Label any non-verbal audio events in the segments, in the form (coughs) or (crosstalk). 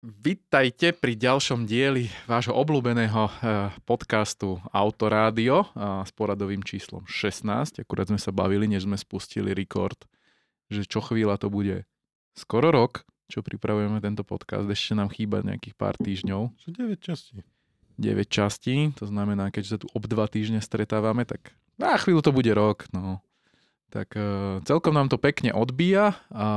Vítajte pri ďalšom dieli vášho obľúbeného eh, podcastu Autorádio eh, s poradovým číslom 16. Akurát sme sa bavili, než sme spustili rekord, že čo chvíľa to bude skoro rok, čo pripravujeme tento podcast. Ešte nám chýba nejakých pár týždňov. Čo 9 častí. 9 častí, to znamená, keď sa tu ob 2 týždne stretávame, tak na chvíľu to bude rok. No. Tak uh, celkom nám to pekne odbíja a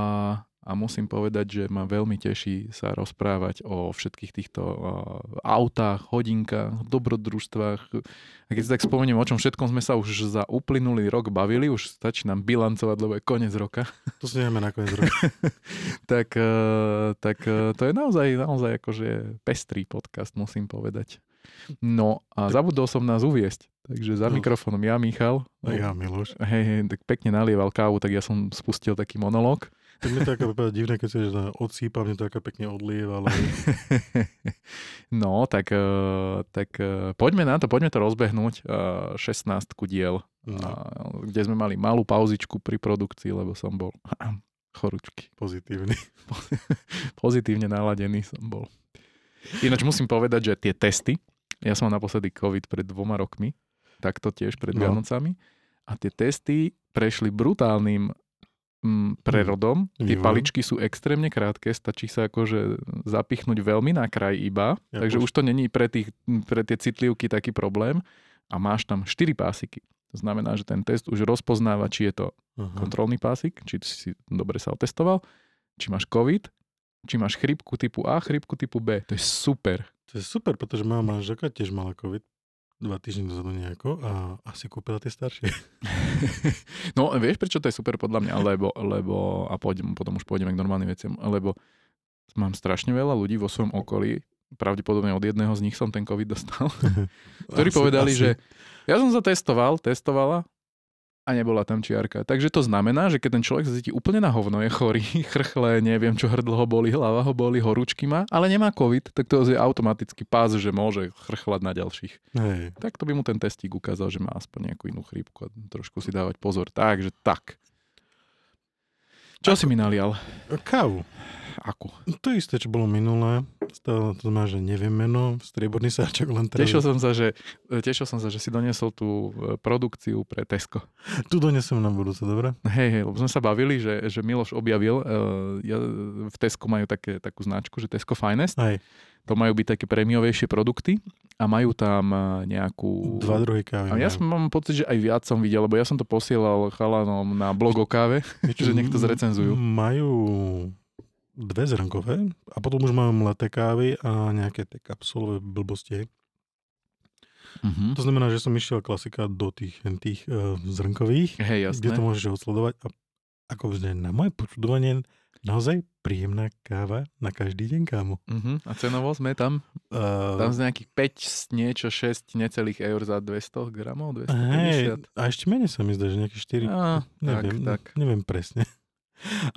a musím povedať, že ma veľmi teší sa rozprávať o všetkých týchto autách, hodinkách, dobrodružstvách. A keď si tak spomeniem, o čom všetkom sme sa už za uplynulý rok bavili, už stačí nám bilancovať, lebo je koniec roka. (laughs) To si na koniec roka. (laughs) tak, e, tak e, to je naozaj, naozaj akože pestrý podcast, musím povedať. No a zabudol som nás uviesť. Takže za no. mikrofónom ja, Michal. A ja, Miloš. Hej, hej, tak pekne nalieval kávu, tak ja som spustil taký monológ. Tak mi to ako divné, keď sa že odsýpa, mne to ako pekne odlieva. Ale... (laughs) no, tak, eh, tak eh, poďme na to, poďme to rozbehnúť. 16 eh, diel, no. kde sme mali malú pauzičku pri produkcii, lebo som bol (clears throat) chorúčky. Pozitívny. (laughs) Pozitívne naladený som bol. Ináč musím povedať, že tie testy, ja som mal naposledy COVID pred dvoma rokmi, takto tiež pred no. Vianocami, a tie testy prešli brutálnym prerodom. Tie paličky sú extrémne krátke, stačí sa akože zapichnúť veľmi na kraj iba, ja takže už to není pre, tých, pre tie citlivky taký problém a máš tam 4 pásiky. To znamená, že ten test už rozpoznáva, či je to uh-huh. kontrolný pásik, či si dobre sa otestoval, či máš COVID, či máš chrypku typu A, chrypku typu B. To je super. To je super, pretože moja manželka tiež mala COVID dva týždne dozadu nejako a asi kúpila tie staršie. (laughs) no vieš, prečo to je super podľa mňa? Lebo, lebo a poďme, potom už pôjdeme k normálnym veciam, lebo mám strašne veľa ľudí vo svojom okolí, pravdepodobne od jedného z nich som ten COVID dostal, (laughs) ktorí asi, povedali, asi. že ja som sa testoval, testovala a nebola tam čiarka. Takže to znamená, že keď ten človek sa cíti úplne na hovno, je chorý, (laughs) chrchle, neviem čo, hrdlo ho boli, hlava ho boli, horúčky má, ale nemá COVID, tak to je automaticky pás, že môže chrchlať na ďalších. Hej. Tak to by mu ten testík ukázal, že má aspoň nejakú inú chrípku a trošku si dávať pozor. Takže tak. Čo Ako... si mi nalial? Kávu. Akú? To isté, čo bolo minulé. To, to znamená, že neviem meno, strieborný sáčok len teraz. Tešil som sa, že, tešil som sa, že si doniesol tú e, produkciu pre Tesco. Tu donesem na budúce, dobre? Hej, hej, lebo sme sa bavili, že, že Miloš objavil, uh, ja, v Tesco majú také, takú značku, že Tesco Finest. Hej. To majú byť také prémiovejšie produkty a majú tam e, nejakú... Dva druhy kávy. A ja som, mám pocit, že aj viac som videl, lebo ja som to posielal chalanom na blog o káve, (laughs) že nech to zrecenzujú. Majú dve zrnkové a potom už mám mleté kávy a nejaké tie kapsulové blbosti. Uh-huh. To znamená, že som išiel klasika do tých, tých uh, zrnkových, hey, kde to môžeš odsledovať a ako vždy na moje počudovanie naozaj príjemná káva na každý deň, kámo. Uh-huh. A cenovo sme tam? Uh, tam z nejakých 5, niečo 6 necelých eur za 200 gramov, 250. Hej, a ešte menej sa mi zdá, že nejaké 4. A, neviem, tak, tak. neviem presne.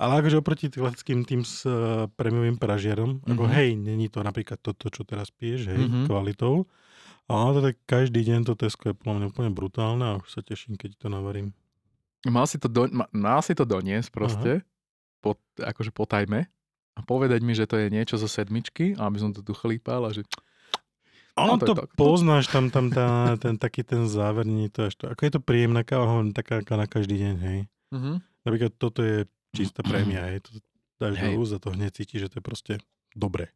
Ale akože oproti klasickým tým s uh, prémiovým pražiarom, mm-hmm. ako mhm. hej, není to napríklad toto, čo teraz piješ, hej, mm-hmm. kvalitou. A to tak každý deň to Tesco je podľa mňa úplne brutálne a už sa teším, keď to navarím. Mal si to, do, mal si to doniesť proste, po, akože po tajme a povedať mi, že to je niečo zo sedmičky, aby som to tu chlípal a že... Ono no, to, to poznáš, tam, tam tá, ten taký ten záver, nie to až to. Ako je to príjemná káva, taká na každý deň, hej. Mm-hmm. Napríklad toto je čistá prémia, hej. To dáš hej. do úst a to hneď cíti, že to je proste dobré.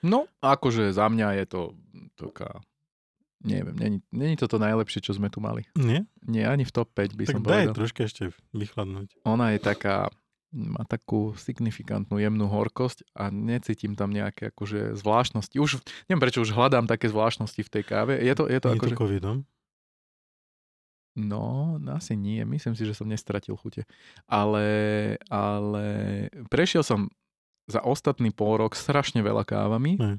No, akože za mňa je to taká, neviem, není, není to to najlepšie, čo sme tu mali. Nie? Nie, ani v top 5 by tak som povedal. Tak daj troška ešte vychladnúť. Ona je taká, má takú signifikantnú jemnú horkosť a necítim tam nejaké akože zvláštnosti. Už, neviem prečo, už hľadám také zvláštnosti v tej káve. Je to, je to, je akože... to covidom? No, asi nie. Myslím si, že som nestratil chute. Ale, ale prešiel som za ostatný pol rok strašne veľa kávami ne.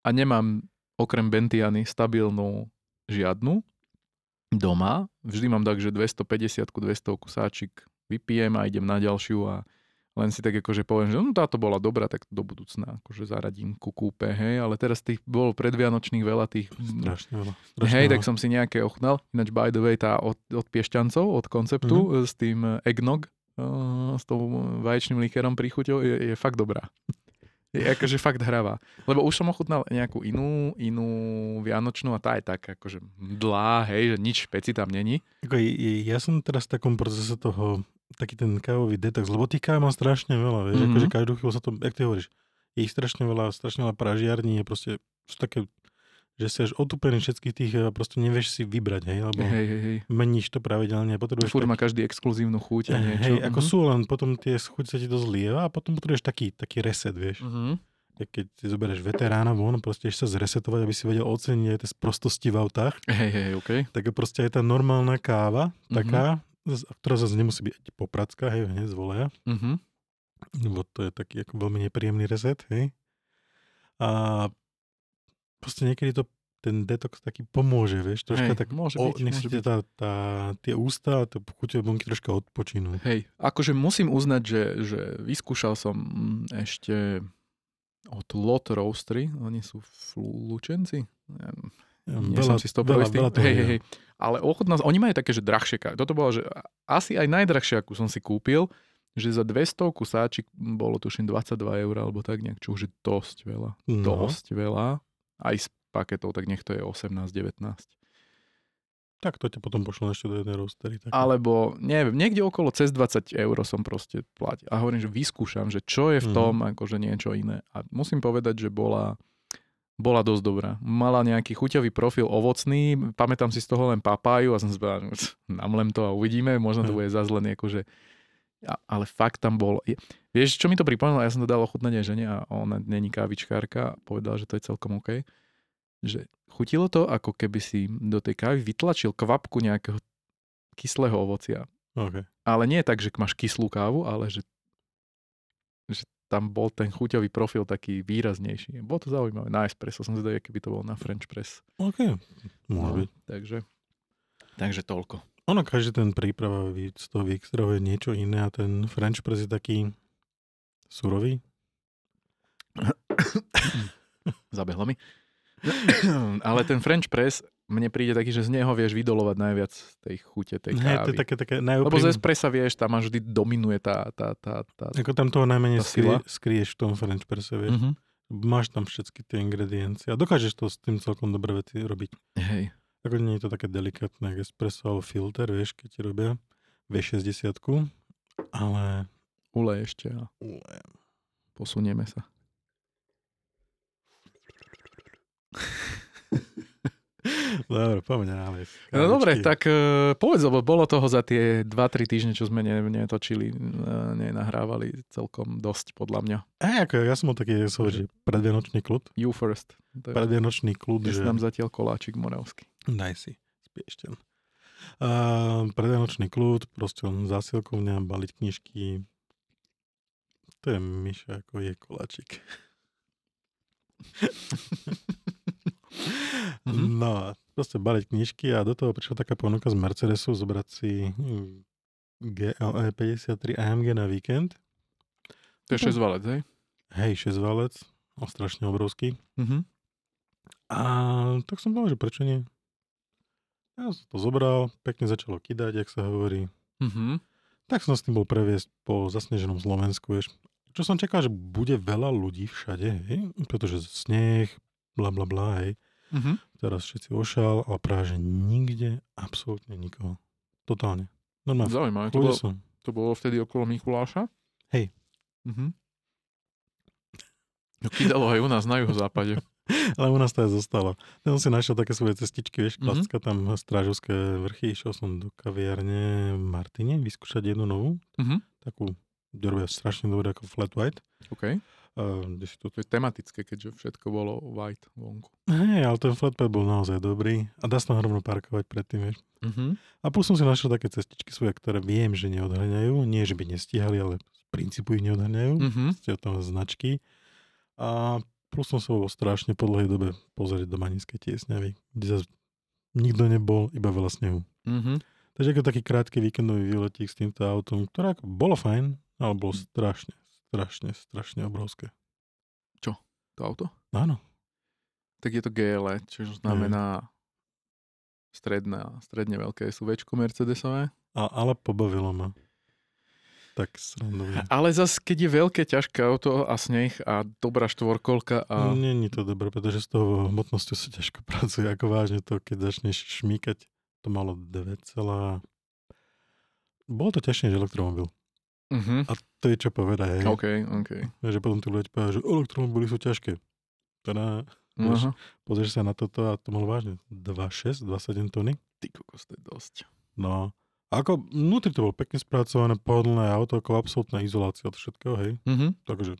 a nemám okrem Bentiany stabilnú žiadnu doma. Vždy mám tak, že 250 200 kusáčik vypijem a idem na ďalšiu a len si tak akože poviem, že no táto bola dobrá, tak do budúcna akože zaradím ku kúpe, hej, ale teraz tých bolo predvianočných veľa tých... Strašne veľa. Strašne hej, veľa. tak som si nejaké ochnal. Ináč by the way, tá od, od Piešťancov, od konceptu mm-hmm. s tým eggnog, uh, s tou vaječným likerom príchuťou je, je fakt dobrá. Je akože fakt hravá. Lebo už som ochutnal nejakú inú, inú vianočnú a tá je tak akože mdlá, hej, že nič špeci tam není. Ja som teraz v takom procese toho, taký ten kávový detox, lebo tých káv mám strašne veľa, vieš, mm-hmm. akože každú chvíľu sa to, jak ty hovoríš, je ich strašne veľa, strašne veľa pražiarní, je proste, sú také že si až otúpený všetkých tých, proste nevieš si vybrať, hej, lebo hej, hej, hej. meníš to pravidelne. Potrebuješ Fúr tak... má každý exkluzívnu chuť a niečo. Hej, ako uh-huh. sú, len potom tie chuť sa ti to zlieva a potom potrebuješ taký, taký reset, vieš. Uh-huh. Keď si zoberieš veterána von, proste sa zresetovať, aby si vedel oceniť aj tie sprostosti v autách. Hej, hej, okay. Tak proste aj tá normálna káva, taká, uh-huh. Ktorá zase nemusí byť popracká, hej, hneď z voleja. Uh-huh. Lebo to je taký ako veľmi nepríjemný reset, hej. A proste niekedy to ten detox taký pomôže, vieš, troška Hej, tak, môže o, byť, nech môže byť. Tá, tá, tie ústa a tie chuťové bunky troška odpočinú. Hej, akože musím uznať, že, že vyskúšal som ešte od Lot Roastery, oni sú flúčenci, ja, nie veľa, som si to veľa, veľa hej, hej, hej. Ale ochotná, oni majú také, že drahšie Toto bolo, že asi aj najdrahšie, akú som si kúpil, že za 200 sáčik bolo tuším 22 eur alebo tak nejak, čo už je dosť veľa. No. Dosť veľa. Aj s paketov, tak nech to je 18-19. Tak to ťa potom pošlo ešte do jednej roastery. Tak... Alebo, neviem, niekde okolo cez 20 eur som proste platil. A hovorím, že vyskúšam, že čo je v mhm. tom, mm. akože niečo iné. A musím povedať, že bola, bola dosť dobrá. Mala nejaký chuťový profil ovocný, pamätám si z toho len papáju a som si povedal, namlem to a uvidíme, možno to mhm. bude zase len akože ale fakt tam bol. Vieš, čo mi to pripomínalo? Ja som to dal ochutnať žene a ona není kávičkárka. Povedala, že to je celkom OK že chutilo to, ako keby si do tej kávy vytlačil kvapku nejakého kyslého ovocia. Okay. Ale nie tak, že máš kyslú kávu, ale že tam bol ten chuťový profil taký výraznejší. Bolo to zaujímavé. Na espresso som zvedavý, keby to bolo na French press. OK, môže no, byť. Takže, takže toľko. Ono, každý ten príprava z toho vyextrahuje niečo iné a ten French press je taký surový. (coughs) Zabehlo mi. (coughs) Ale ten French press mne príde taký, že z neho vieš vydolovať najviac tej chute, tej kávy. Ne, to je také, také najúprim... Lebo z espressa vieš, tam až vždy dominuje tá, tá, tá, tá Ako tam toho najmenej skrie, skrieš v tom French presse, vieš. Mm-hmm. Máš tam všetky tie ingrediencie a dokážeš to s tým celkom dobre veci robiť. Hej. Ako nie je to také delikátne, ako espresso alebo filter, vieš, keď ti robia V60, ale... Ulej ešte a Ulejem. posunieme sa. (laughs) Dobre, poďme ďalej. No dobre, tak uh, povedz, lebo bolo toho za tie 2-3 týždne, čo sme ne, netočili, uh, nenahrávali celkom dosť, podľa mňa. Hey, ako, ja som mal taký, som, že predvianočný kľud. You first. Predvianočný kľud. Že... nám zatiaľ koláčik moravský. Daj si, spiešťan. Uh, predvianočný kľud, proste on zásilkovňa, baliť knižky. To je myša, ako je koláčik. (laughs) Mm-hmm. No, proste baliť knižky a do toho prišla taká ponuka z Mercedesu zobrať si GLE 53 AMG na víkend. To je 6 valec, hej? Hej, 6 valec, o strašne obrovský. Mm-hmm. A tak som povedal, že prečo nie? Ja som to zobral, pekne začalo kydať, jak sa hovorí. Mm-hmm. Tak som s tým bol previesť po zasneženom Slovensku, vieš. Čo som čakal, že bude veľa ľudí všade, hej? pretože sneh, bla bla bla, hej. Mm-hmm. Teraz všetci ošal, ale práve, že nikde, absolútne nikoho. Totálne. Normálne. Zaujímavé. To bolo, som. to bolo vtedy okolo Mikuláša? Hej. Mhm. No kýdalo aj u nás na juhozápade. (laughs) Ale u nás to aj zostalo. Ten si našiel také svoje cestičky, vieš, mhm. klasická mm-hmm. tam strážovské vrchy. Išiel som do kaviarne Martine vyskúšať jednu novú. Mm-hmm. Takú, kde robia strašne dobré ako flat white. Okay. Uh, si to, to je tematické, keďže všetko bolo white vonku. Hej, ale ten flatpad bol naozaj dobrý a dá sa rovno parkovať predtým, vieš. Uh-huh. A plus som si našiel také cestičky svoje, ktoré viem, že neodhľaňajú. Nie, že by nestíhali, ale z princípu ich neodhľaňajú. Uh-huh. Ste tam značky. A plus som sa bol strašne po dlhej dobe pozrieť do Maninskej tiesňavy, kde zase nikto nebol, iba veľa snehu. Uh-huh. Takže ako taký krátky víkendový výletík s týmto autom, ktoré ako bolo fajn, ale bolo strašne, strašne, strašne obrovské. Čo? To auto? Áno. Tak je to GLE, čo znamená stredná, stredne veľké SUV Mercedesové. A, ale pobavilo ma. tak srandovne. Ale zase, keď je veľké, ťažké auto a sneh a dobrá štvorkolka a... Není to dobré, pretože s toho hmotnosťou sa ťažko (laughs) pracuje. Ako vážne to, keď začneš šmíkať, to malo 2, bolo to ťažšie než elektromobil. Uh-huh. A to je čo povedať, hej. OK, OK. Že potom tu ľudia povedia, že elektromobily sú ťažké. Teda, uh-huh. pozrieš sa na toto a to malo vážne 2,6, 2,7 tony. Ty kokos, to je dosť. No, ako vnútri to bolo pekne spracované, pohodlné auto, ako absolútna izolácia od všetkého, hej. Mm-hmm. Takže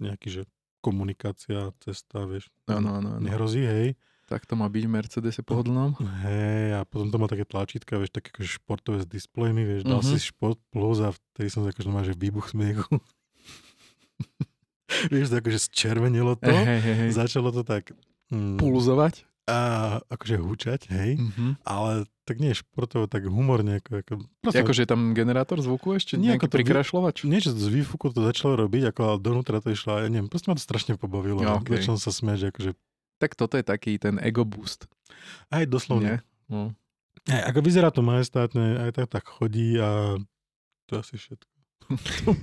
nejaký, že komunikácia, cesta, vieš, ano, ano, ano. nehrozí, hej. Tak to má byť v Mercedese pohodlnom. Hej, a potom to má také tlačítka, vieš, také akože športové s displejmi, vieš, dal mm-hmm. si šport plus a vtedy som akože že výbuch smiechu. (laughs) vieš, akože zčervenilo to, hey, hey, hey. začalo to tak... Mm, Pulzovať? A akože hučať, hej, mm-hmm. ale tak nie športovo, tak humorne. Ako, ako, proste, akože je tam generátor zvuku ešte? Nie, nejaký prikrašľovač? Niečo z výfuku to začalo robiť, ako ale donútra to išlo, ja neviem, proste ma to strašne pobavilo. No, okay. Začal sa smiať, že akože... Tak toto je taký ten ego boost. Aj doslovne. Nie? No. Aj, ako vyzerá to majestátne, aj tak tak chodí a to asi všetko. (laughs)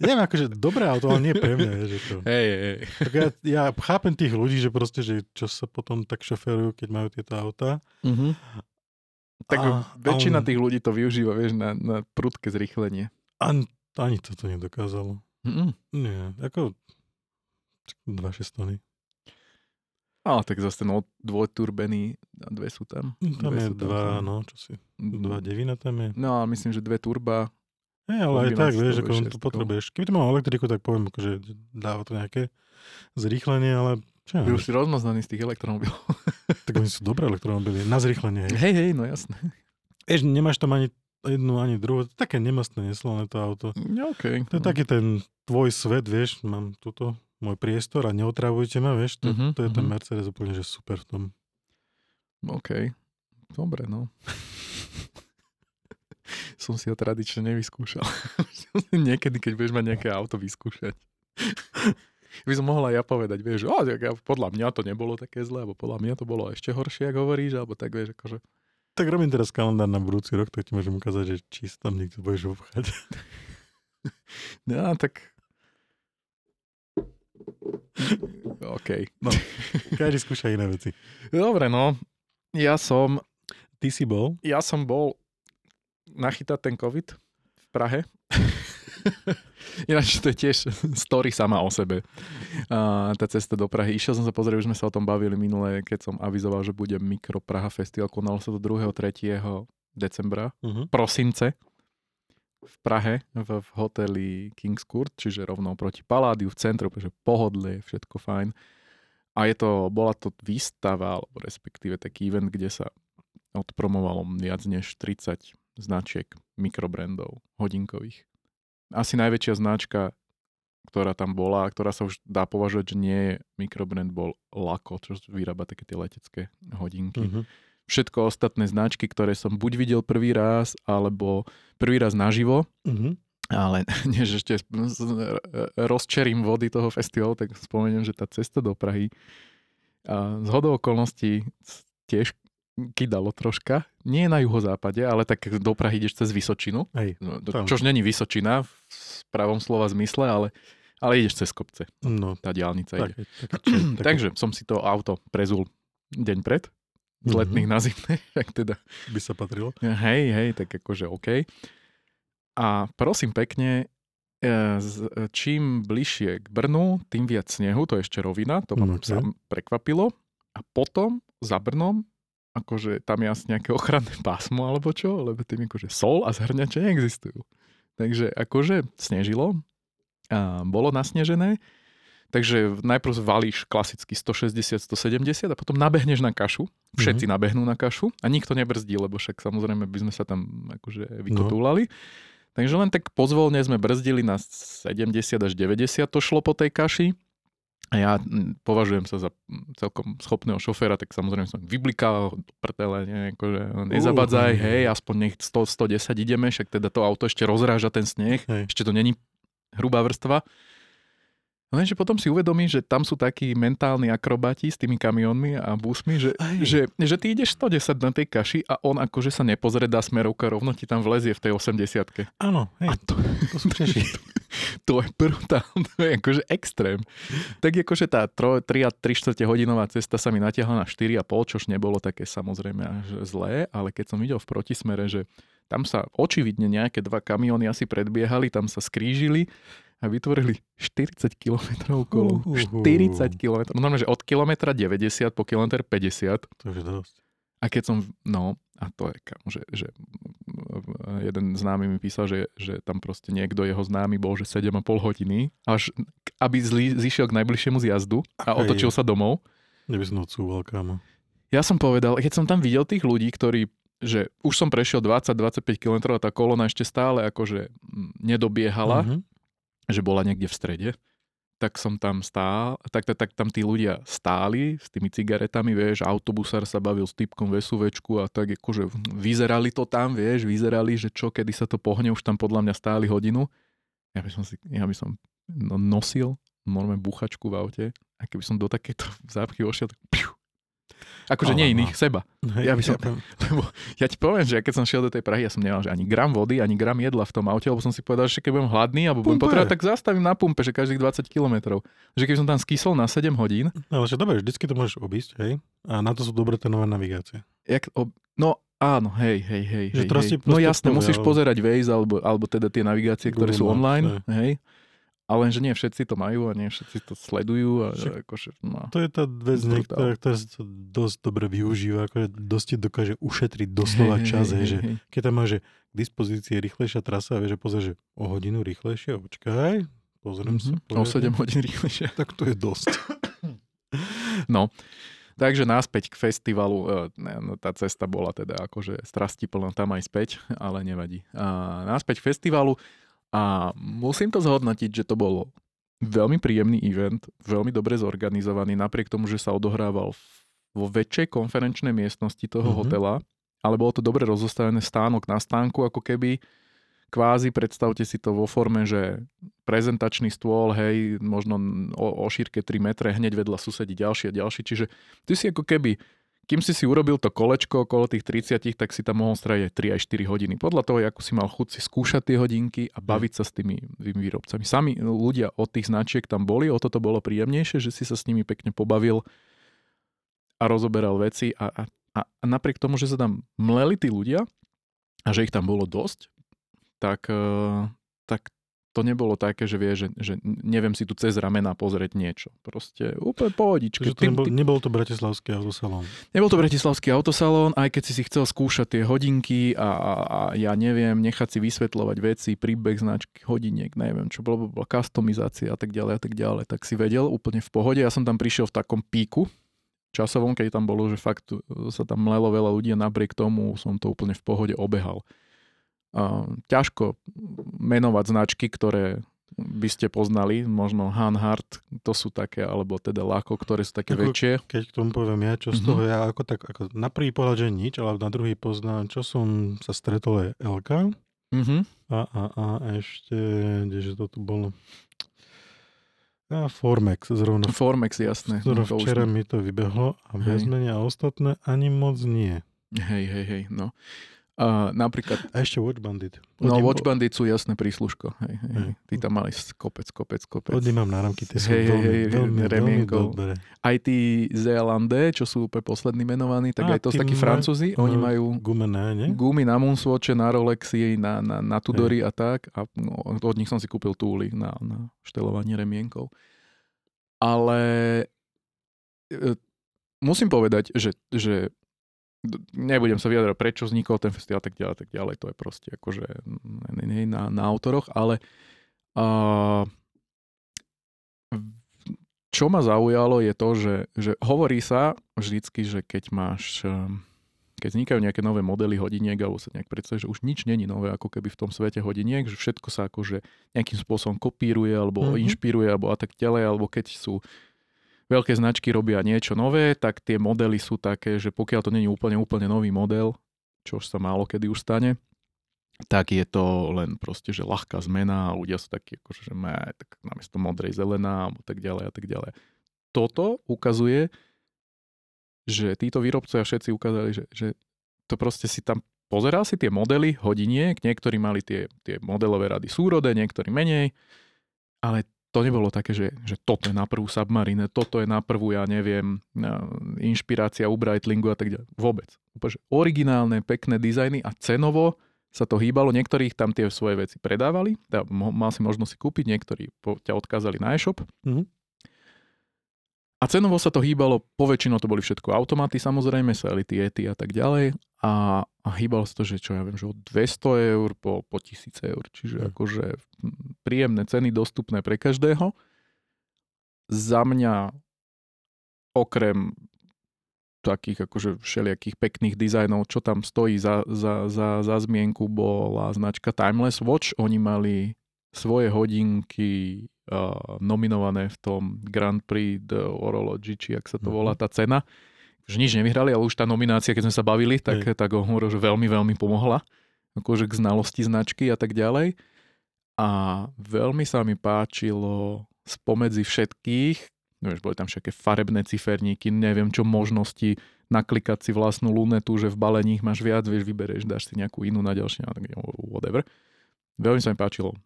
Neviem, akože dobré auto, ale nie pre mňa. Že to... Hej, hej. Tak ja, ja chápem tých ľudí, že proste, že čo sa potom tak šoferujú, keď majú tieto auta. Uh-huh. Tak a, väčšina on... tých ľudí to využíva, vieš, na, na prudké zrýchlenie. Ani, ani toto nedokázalo. Uh-uh. Nie, ako 2,6 tony. Ale tak zase ten dvojturbený, dve sú tam. Tam dve je dva, tam. no, čo si, dva devina tam je. No, ale myslím, že dve turba Hey, ale aj tak, vieš, ako to potrebuješ. Keby to mal elektriku, tak poviem, akože dáva to nejaké zrýchlenie, ale čo Vy už si rozmaznaný z tých elektromobilov. (laughs) tak oni sú dobré elektromobily, na zrýchlenie. Hej, hej, no jasné. Vieš, nemáš tam ani jednu, ani druhú, je také nemastné, neslané to auto. Ja, okay. To je no. taký ten tvoj svet, vieš, mám túto môj priestor a neotravujte ma, vieš, to, uh-huh, to je uh-huh. ten mhm. Mercedes úplne, že super v tom. OK, dobre, no (laughs) som si ho tradične nevyskúšal. (laughs) Niekedy, keď budeš mať nejaké auto vyskúšať. (laughs) by som mohla ja povedať, vieš, oh, podľa mňa to nebolo také zlé, alebo podľa mňa to bolo ešte horšie, ako hovoríš, alebo tak, vieš, akože... Tak robím teraz kalendár na budúci rok, tak ti môžem ukázať, že či tam niekto budeš obchať. no, tak... OK. No, každý skúša iné veci. Dobre, no. Ja som... Ty si bol? Ja som bol nachytať ten COVID v Prahe. (laughs) Ináč to je tiež story sama o sebe. A, tá cesta do Prahy. Išiel som sa pozrieť, už sme sa o tom bavili minule, keď som avizoval, že bude Mikro Praha Festival. Konalo sa to 2. 3. decembra, uh-huh. prosince v Prahe, v, v hoteli King's Court, čiže rovno proti Paládiu v centru, pretože pohodlie, všetko fajn. A je to, bola to výstava, alebo respektíve taký event, kde sa odpromovalo viac než 30 značiek mikrobrandov hodinkových. Asi najväčšia značka, ktorá tam bola, ktorá sa už dá považovať, že nie je mikrobrand, bol Lako, čo vyrába také tie letecké hodinky. Uh-huh. Všetko ostatné značky, ktoré som buď videl prvý raz, alebo prvý raz naživo, uh-huh. ale (laughs) než ešte rozčerím vody toho festivalu, tak spomeniem, že tá cesta do Prahy a z hodou okolností tiež kydalo troška. Nie na juhozápade, ale tak do Prahy ideš cez Vysočinu. Hej, no, čož není Vysočina v pravom slova zmysle, ale, ale ideš cez kopce. No, tá diálnica tak, ide. Tak, tak, tak, (clears throat) Takže som si to auto prezul deň pred, z mhm. letných mm-hmm. na zimné, (laughs) tak teda. By sa patrilo. Hej, hej, tak akože OK. A prosím pekne, e, čím bližšie k Brnu, tým viac snehu, to je ešte rovina, to ma okay. No, prekvapilo. A potom za Brnom akože tam je asi nejaké ochranné pásmo alebo čo, lebo tým akože sol a zhrňače neexistujú. Takže akože snežilo, a bolo nasnežené, takže najprv valíš klasicky 160, 170 a potom nabehneš na kašu. Všetci mm-hmm. nabehnú na kašu a nikto nebrzdí, lebo však samozrejme by sme sa tam akože vykotúlali. No. Takže len tak pozvolne sme brzdili na 70 až 90 to šlo po tej kaši a ja považujem sa za celkom schopného šoféra, tak samozrejme som vyblikal do prtele, ne, akože nezabadzaj, uh, hej, aspoň nech 100, 110 ideme, však teda to auto ešte rozráža ten sneh, hej. ešte to není hrubá vrstva. Lenže potom si uvedomí, že tam sú takí mentálni akrobati s tými kamionmi a busmi, že, že, že ty ideš 110 na tej kaši a on akože sa nepozrie, dá smerovka, rovno ti tam vlezie v tej 80 Áno, hej, a to, to sú to, (laughs) to je brutálne, to je akože extrém. Tak akože tá 3 a 3 čtvrte hodinová cesta sa mi natiahla na 4,5, čož nebolo také samozrejme až zlé, ale keď som videl v protismere, že tam sa očividne nejaké dva kamióny asi predbiehali, tam sa skrížili a vytvorili 40 km kolo. Uh, uh, 40 km. No normálne, že od kilometra 90 po kilometr 50. To je dosť. A keď som, no, a to je, že, že jeden známy mi písal, že, že tam proste niekto jeho známy bol, že 7,5 hodiny, až aby zli, zišiel k najbližšiemu zjazdu a Aj, otočil sa domov. Neby som odsúval, kámo. Ja som povedal, keď som tam videl tých ľudí, ktorí že už som prešiel 20-25 km a tá kolona ešte stále akože nedobiehala, uh-huh že bola niekde v strede, tak som tam stál, tak, tak, tak tam tí ľudia stáli s tými cigaretami, vieš, autobusár sa bavil s typkom vesuvečku a tak akože vyzerali to tam, vieš, vyzerali, že čo, kedy sa to pohne, už tam podľa mňa stáli hodinu. Ja by som si, ja by som no, nosil normálne buchačku v aute a keby som do takéto zápchy ošiel, tak piu, Akože nie iných, seba. Ja, by som, (laughs) lebo ja ti poviem, že keď som šiel do tej Prahy, ja som nemal že ani gram vody, ani gram jedla v tom aute, lebo som si povedal, že keď budem hladný alebo budem potrebovať, tak zastavím na pumpe, že každých 20 km. Že keď som tam skysol na 7 hodín. Ale že dobre, vždycky to môžeš obísť, hej? A na to sú dobré tie nové navigácie. Jak, ob... No Áno, hej, hej, hej. Že hej, hej. No jasne, musíš pozerať Waze alebo, alebo teda tie navigácie, ktoré Google sú online. Hej. hej. Ale lenže nie všetci to majú a nie všetci to sledujú. A Však, akože, no, to je tá vec, ktorá, ktorá sa to dosť dobre využíva, akože dosť dokáže ušetriť doslova čas, hej, že keď tam máš k dispozícii rýchlejšia trasa a vieš, že pozrieš, že o hodinu rýchlejšie, počkaj, pozriem mm-hmm. sa. O 7 hodín rýchlejšie. (laughs) Tak to je dosť. (coughs) no, takže náspäť k festivalu, e, no, tá cesta bola teda akože strastiplná tam aj späť, ale nevadí. A náspäť k festivalu, a musím to zhodnotiť, že to bol veľmi príjemný event, veľmi dobre zorganizovaný, napriek tomu, že sa odohrával vo väčšej konferenčnej miestnosti toho mm-hmm. hotela, ale bolo to dobre rozostavené stánok na stánku, ako keby kvázi, predstavte si to vo forme, že prezentačný stôl, hej, možno o, o šírke 3 metre, hneď vedľa susedí ďalší a ďalší, čiže ty si ako keby kým si si urobil to kolečko okolo tých 30, tak si tam mohol stráviť aj 3 aj 4 hodiny. Podľa toho, ako si mal chuť si skúšať tie hodinky a baviť sa s tými výrobcami. Sami ľudia od tých značiek tam boli, o toto bolo príjemnejšie, že si sa s nimi pekne pobavil a rozoberal veci a, a, a napriek tomu, že sa tam mleli tí ľudia a že ich tam bolo dosť, tak, eh, tak to nebolo také, že vie, že, že neviem si tu cez ramena pozrieť niečo. Proste úplne pohodička. to nebol, nebol to bratislavský autosalón. Nebol to bratislavský autosalón, aj keď si si chcel skúšať tie hodinky a, a, a ja neviem, nechať si vysvetľovať veci, príbeh značky, hodiniek, neviem, čo bolo, bola customizácia a tak ďalej a tak ďalej, tak si vedel úplne v pohode. Ja som tam prišiel v takom píku, časovom, keď tam bolo, že fakt sa tam mlelo veľa ľudí a napriek tomu som to úplne v pohode obehal ťažko menovať značky, ktoré by ste poznali, možno Hanhart, to sú také, alebo teda Lako, ktoré sú také ako, väčšie. Keď k tomu poviem ja, čo z toho mm-hmm. ja ako tak, ako na prvý pohľad, že nič, ale na druhý poznám, čo som sa stretol je LK. Mm-hmm. A, a, a ešte, kdeže to tu bolo? A Formex zrovna. Formex, jasné. Zrovna no, včera mi to vybehlo a bez menia a ostatné ani moc nie. Hej, hej, hej, no. Uh, napríklad... A ešte Watch Bandit. No Watch Bandit sú jasné prísluško. Hej, hej, hej. Ty tam mali kopec, kopec, kopec. Od mám náramky, tie sú hej, veľmi, hej, veľmi, veľmi dobré. Aj tí Zealande, čo sú úplne poslední menovaní, tak A, aj to sú takí francúzi. Uh, oni majú gumené, nie? gumy na Moonswatche, na Rolexy, na, na, na Tudory a tak. A no, od nich som si kúpil túly na, na štelovanie remienkov. Ale e, musím povedať, že, že nebudem sa vyjadrať, prečo vznikol ten festival, tak ďalej, tak ďalej, to je proste akože nie na, na autoroch, ale uh, čo ma zaujalo je to, že, že hovorí sa vždycky, že keď máš keď vznikajú nejaké nové modely hodiniek, alebo sa nejak predstaví, že už nič není nové ako keby v tom svete hodiniek, že všetko sa akože nejakým spôsobom kopíruje, alebo mm-hmm. inšpiruje, alebo a tak ďalej, alebo keď sú veľké značky robia niečo nové, tak tie modely sú také, že pokiaľ to není úplne, úplne nový model, čo sa málo kedy už stane, tak je to len proste, že ľahká zmena a ľudia sú takí, akože, že má tak namiesto modrej zelená alebo tak ďalej a tak ďalej. Toto ukazuje, že títo výrobcovia všetci ukázali, že, že to proste si tam pozeral si tie modely hodiniek, niektorí mali tie, tie modelové rady súrode, niektorí menej, ale to nebolo také, že, že toto je na prvú Submarine, toto je na prvú, ja neviem, inšpirácia u Breitlingu a tak ďalej. Vôbec. Úplne, originálne, pekné dizajny a cenovo sa to hýbalo. Niektorých tam tie svoje veci predávali, teda mal si možnosť si kúpiť, niektorí ťa odkázali na e-shop. Mm-hmm. A cenovo sa to hýbalo, poväčšinou to boli všetko automaty, samozrejme, sa tie ety a tak ďalej. A, a hýbalo sa to, že čo ja viem, že od 200 eur po, po 1000 eur. Čiže mm. akože príjemné ceny dostupné pre každého. Za mňa okrem takých akože všelijakých pekných dizajnov, čo tam stojí za, za, za, za zmienku, bola značka Timeless Watch. Oni mali svoje hodinky nominované v tom Grand Prix de Orology, či ak sa to volá mhm. tá cena. Že nič nevyhrali, ale už tá nominácia, keď sme sa bavili, tak, Hej. tak hovoril, že veľmi, veľmi pomohla. Akože k znalosti značky a tak ďalej. A veľmi sa mi páčilo spomedzi všetkých, nevieš, boli tam všetké farebné ciferníky, neviem čo možnosti, naklikať si vlastnú lunetu, že v balení máš viac, vieš, vybereš, dáš si nejakú inú na ďalšie, whatever. Veľmi sa mi páčilo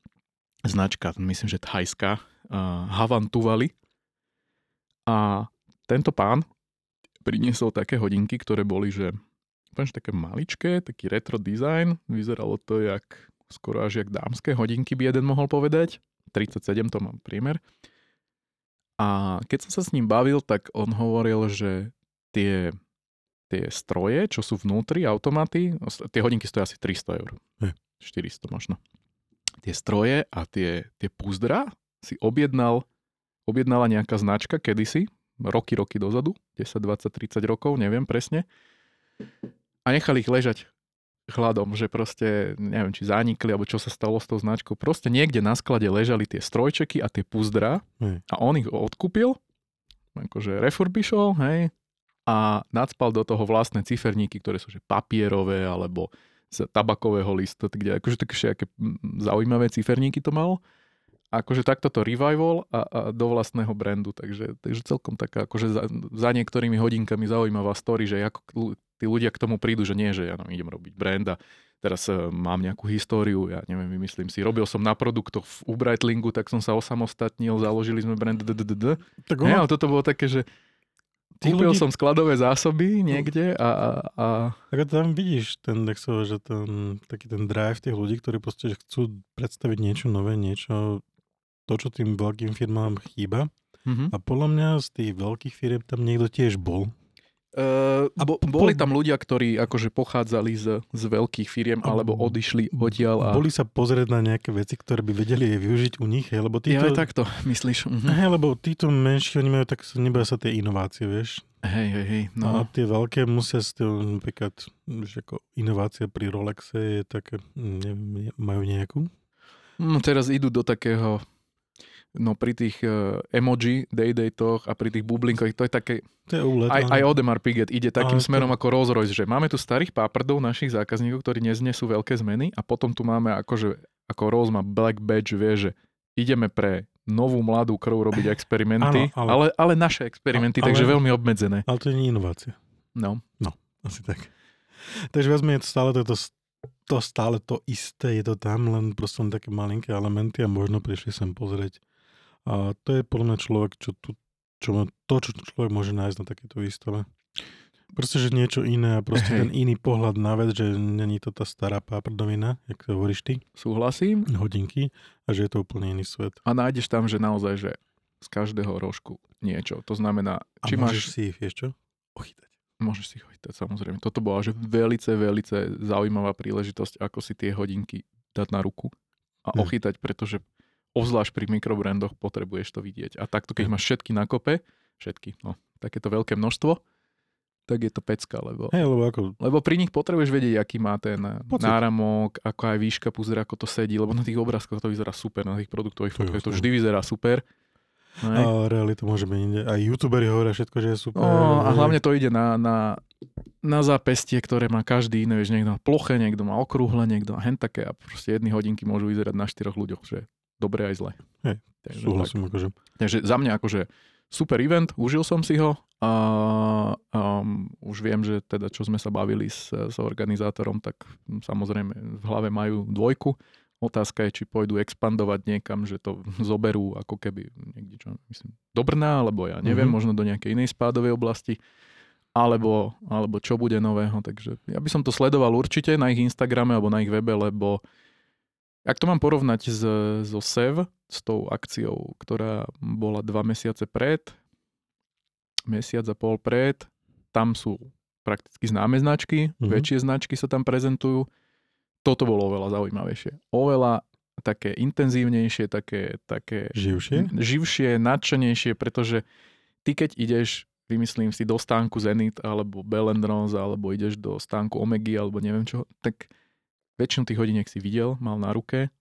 značka, myslím, že thajská, uh, Havan Tuvali. A tento pán priniesol také hodinky, ktoré boli, že úplne také maličké, taký retro design. Vyzeralo to jak, skoro až jak dámske hodinky by jeden mohol povedať. 37 to mám priemer. A keď som sa s ním bavil, tak on hovoril, že tie, tie stroje, čo sú vnútri, automaty, tie hodinky stojí asi 300 eur. 400 možno tie stroje a tie, tie púzdra si objednal, objednala nejaká značka kedysi, roky, roky dozadu, 10, 20, 30 rokov, neviem presne. A nechali ich ležať chladom, že proste, neviem, či zanikli, alebo čo sa stalo s tou značkou. Proste niekde na sklade ležali tie strojčeky a tie púzdra hmm. a on ich odkúpil, akože refurbišol, hej, a nadspal do toho vlastné ciferníky, ktoré sú že papierové, alebo z tabakového listu, kde akože také všetké zaujímavé ciferníky to malo. A akože takto to revival a, a do vlastného brandu, takže, takže celkom taká akože za, za niektorými hodinkami zaujímavá story, že ako tí ľudia k tomu prídu, že nie, že ja no, idem robiť brand a teraz uh, mám nejakú históriu, ja neviem, vymyslím si, robil som na produktoch v Breitlingu, tak som sa osamostatnil, založili sme brand Tak ono... ale toto bolo také, že Kúpil ľudí... som skladové zásoby niekde a... a, a... Tak tam vidíš ten, tak so, že ten, taký ten drive tých ľudí, ktorí proste chcú predstaviť niečo nové, niečo, to, čo tým veľkým firmám chýba. Mm-hmm. A podľa mňa z tých veľkých firm tam niekto tiež bol. Uh, a bo, boli tam ľudia, ktorí akože pochádzali z, z veľkých firiem alebo odišli odtiaľ. A... Boli sa pozrieť na nejaké veci, ktoré by vedeli využiť u nich, hej, lebo títo... Ja aj takto (laughs) myslíš. Uh-huh. Hej, lebo títo menší, oni majú tak, neboja sa tie inovácie, vieš. Hej, hej, hej. No. A tie veľké musia s tým, napríklad, že ako inovácia pri Rolexe je také, neviem, majú nejakú? No teraz idú do takého No pri tých uh, emoji, daydatoch a pri tých bublinkoch, to je také... To je úlet, aj, aj Odemar Piget ide takým Aha, smerom to... ako Rolls Royce, že máme tu starých páprdov našich zákazníkov, ktorí neznesú veľké zmeny a potom tu máme akože, ako Rolls má Black Badge, vie, že ideme pre novú mladú krv robiť (laughs) experimenty, ano, ale, ale, ale naše experimenty, ale, takže veľmi obmedzené. Ale to nie je inovácia. No. No, asi tak. Takže vezme je to stále toto to stále to isté, je to tam, len proste len také malinké elementy a možno prišli sem pozrieť a to je podľa mňa človek, čo, tu, čo to, čo človek môže nájsť na takéto výstave. Proste, že niečo iné a proste hey. ten iný pohľad na vec, že není to tá stará páprdovina, jak to hovoríš ty. Súhlasím. Hodinky a že je to úplne iný svet. A nájdeš tam, že naozaj, že z každého rožku niečo. To znamená, či a môžeš máš... si ich, vieš čo? Ochytať. Môžeš si ich ochytať, samozrejme. Toto bola že velice, velice zaujímavá príležitosť, ako si tie hodinky dať na ruku a hm. ochytať, pretože Obzvlášť pri mikrobrandoch potrebuješ to vidieť. A takto, keď hm. máš všetky na kope, všetky, no, takéto veľké množstvo, tak je to pecka, lebo, hey, lebo, ako... lebo pri nich potrebuješ vedieť, aký má ten Pocit. náramok, ako aj výška púzdra, ako to sedí, lebo na tých obrázkoch to vyzerá super, na tých produktových fotkách to vždy vyzerá super. No, a realita môže byť inde. Aj youtuberi hovoria všetko, že je super. No, a hlavne to ide na, na na zápestie, ktoré má každý iný, vieš, niekto má ploché, niekto má okrúhle, niekto má hen také a proste jedny hodinky môžu vyzerať na štyroch ľuďoch, že dobre aj zle. Hej, takže, súhlasím tak. akože. Takže za mňa akože super event, užil som si ho a um, už viem, že teda čo sme sa bavili s, s organizátorom, tak samozrejme v hlave majú dvojku. Otázka je, či pôjdu expandovať niekam, že to (laughs) zoberú ako keby niekde, čo myslím, do Brna, alebo ja neviem, mm-hmm. možno do nejakej inej spádovej oblasti alebo, alebo čo bude nového. Takže ja by som to sledoval určite na ich Instagrame alebo na ich webe, lebo ak to mám porovnať s, so SEV, s tou akciou, ktorá bola dva mesiace pred, mesiac a pol pred, tam sú prakticky známe značky, mm-hmm. väčšie značky sa tam prezentujú. Toto bolo oveľa zaujímavejšie. Oveľa také intenzívnejšie, také, také živšie? živšie, nadšenejšie, pretože ty keď ideš vymyslím si do stánku Zenit alebo Belendros alebo ideš do stánku Omegy alebo neviem čo, tak väčšinu tých hodiniek si videl, mal na ruke,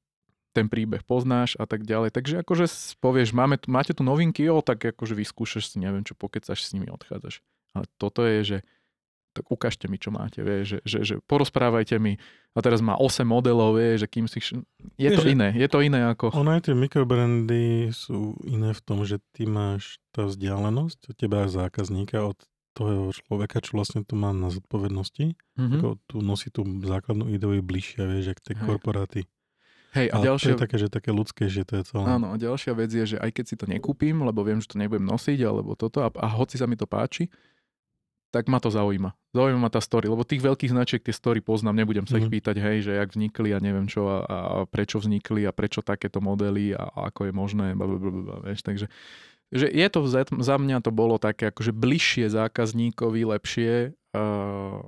ten príbeh poznáš a tak ďalej. Takže akože povieš, máme máte tu novinky, jo, tak akože vyskúšaš si, neviem čo, pokecaš s nimi odchádzaš. Ale toto je, že tak ukážte mi, čo máte, vie, že, že, že porozprávajte mi. A teraz má 8 modelov, vie, že kým si... Je to iné, je to iné ako... Ono aj tie mikrobrandy sú iné v tom, že ty máš tá vzdialenosť od teba zákazníka, od toho človeka, čo vlastne to má na zodpovednosti. Mm-hmm. Ako tu nosí tú základnú ideu bližšie, vieš, jak tie Hej. korporáty. Hej, a, a ďalšia... to je také, že také ľudské, že to je celé. Áno, a ďalšia vec je, že aj keď si to nekúpim, lebo viem, že to nebudem nosiť, alebo toto, a, a hoci sa mi to páči, tak ma to zaujíma. Zaujíma ma tá story, lebo tých veľkých značiek tie story poznám, nebudem sa mm. ich mhm. pýtať, hej, že jak vznikli a neviem čo a, a prečo vznikli a prečo takéto modely a, a ako je možné, blablabla, vieš, takže že je to za, za mňa to bolo také akože bližšie zákazníkovi, lepšie uh,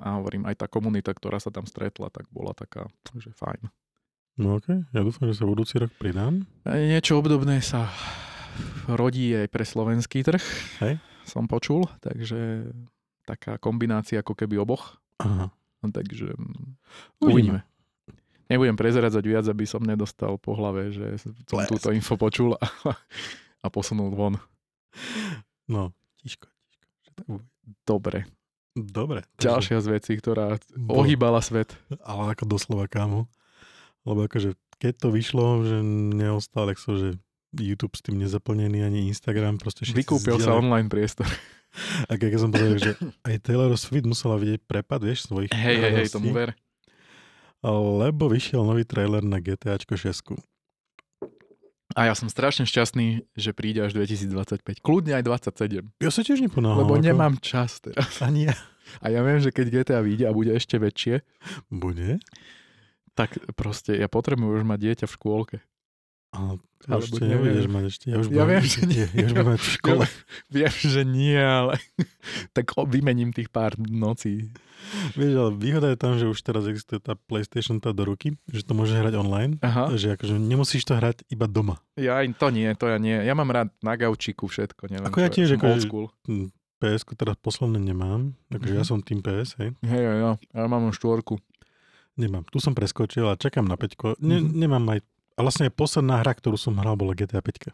a hovorím, aj tá komunita, ktorá sa tam stretla, tak bola taká, že fajn. No okej, okay. ja dúfam, že sa budúci rok pridám. Niečo obdobné sa rodí aj pre slovenský trh. Hej som počul, takže taká kombinácia ako keby oboch. Aha. No, takže mm, uvidíme. Nebudem prezradzať viac, aby som nedostal po hlave, že som Les. túto info počul (laughs) a, posunul von. No, tiško, tiško. Dobre. Dobre. Ďalšia z vecí, ktorá Bo, ohýbala svet. Ale ako doslova kámo. Lebo akože keď to vyšlo, že neostal, tak so, že YouTube s tým nezaplnený, ani Instagram. Proste Vykúpil sa online priestor. A keď som povedal, že aj Taylor Swift musela vidieť prepad, vieš, svojich Hej, hej, hej, tomu ver. Lebo vyšiel nový trailer na GTAčko 6. A ja som strašne šťastný, že príde až 2025. Kľudne aj 27. Ja sa tiež neponáham. Lebo ako... nemám čas teraz. Ani ja. A ja viem, že keď GTA vyjde a bude ešte väčšie. Bude? Tak proste ja potrebujem už mať dieťa v škôlke. Ale ale ešte nebudeš mať ešte. Ja, už ja viem, že nie. Ja už budem v škole. Ja, viem, že nie, ale (laughs) tak vymením tých pár nocí. Vieš, ale výhoda je tam, že už teraz existuje tá PlayStation tá do ruky, že to môže hrať online, Aha. že akože nemusíš to hrať iba doma. Ja to nie, to ja nie. Ja mám rád na gaučiku všetko, neviem. Ako ja tiež, ako ps teraz posledné nemám, takže mm-hmm. ja som tým PS, hej. Hej, ja, ja, ja mám štvorku. Nemám. Tu som preskočil a čakám na peťko. Ne, mm-hmm. Nemám aj a vlastne posledná hra, ktorú som hral, bola GTA 5.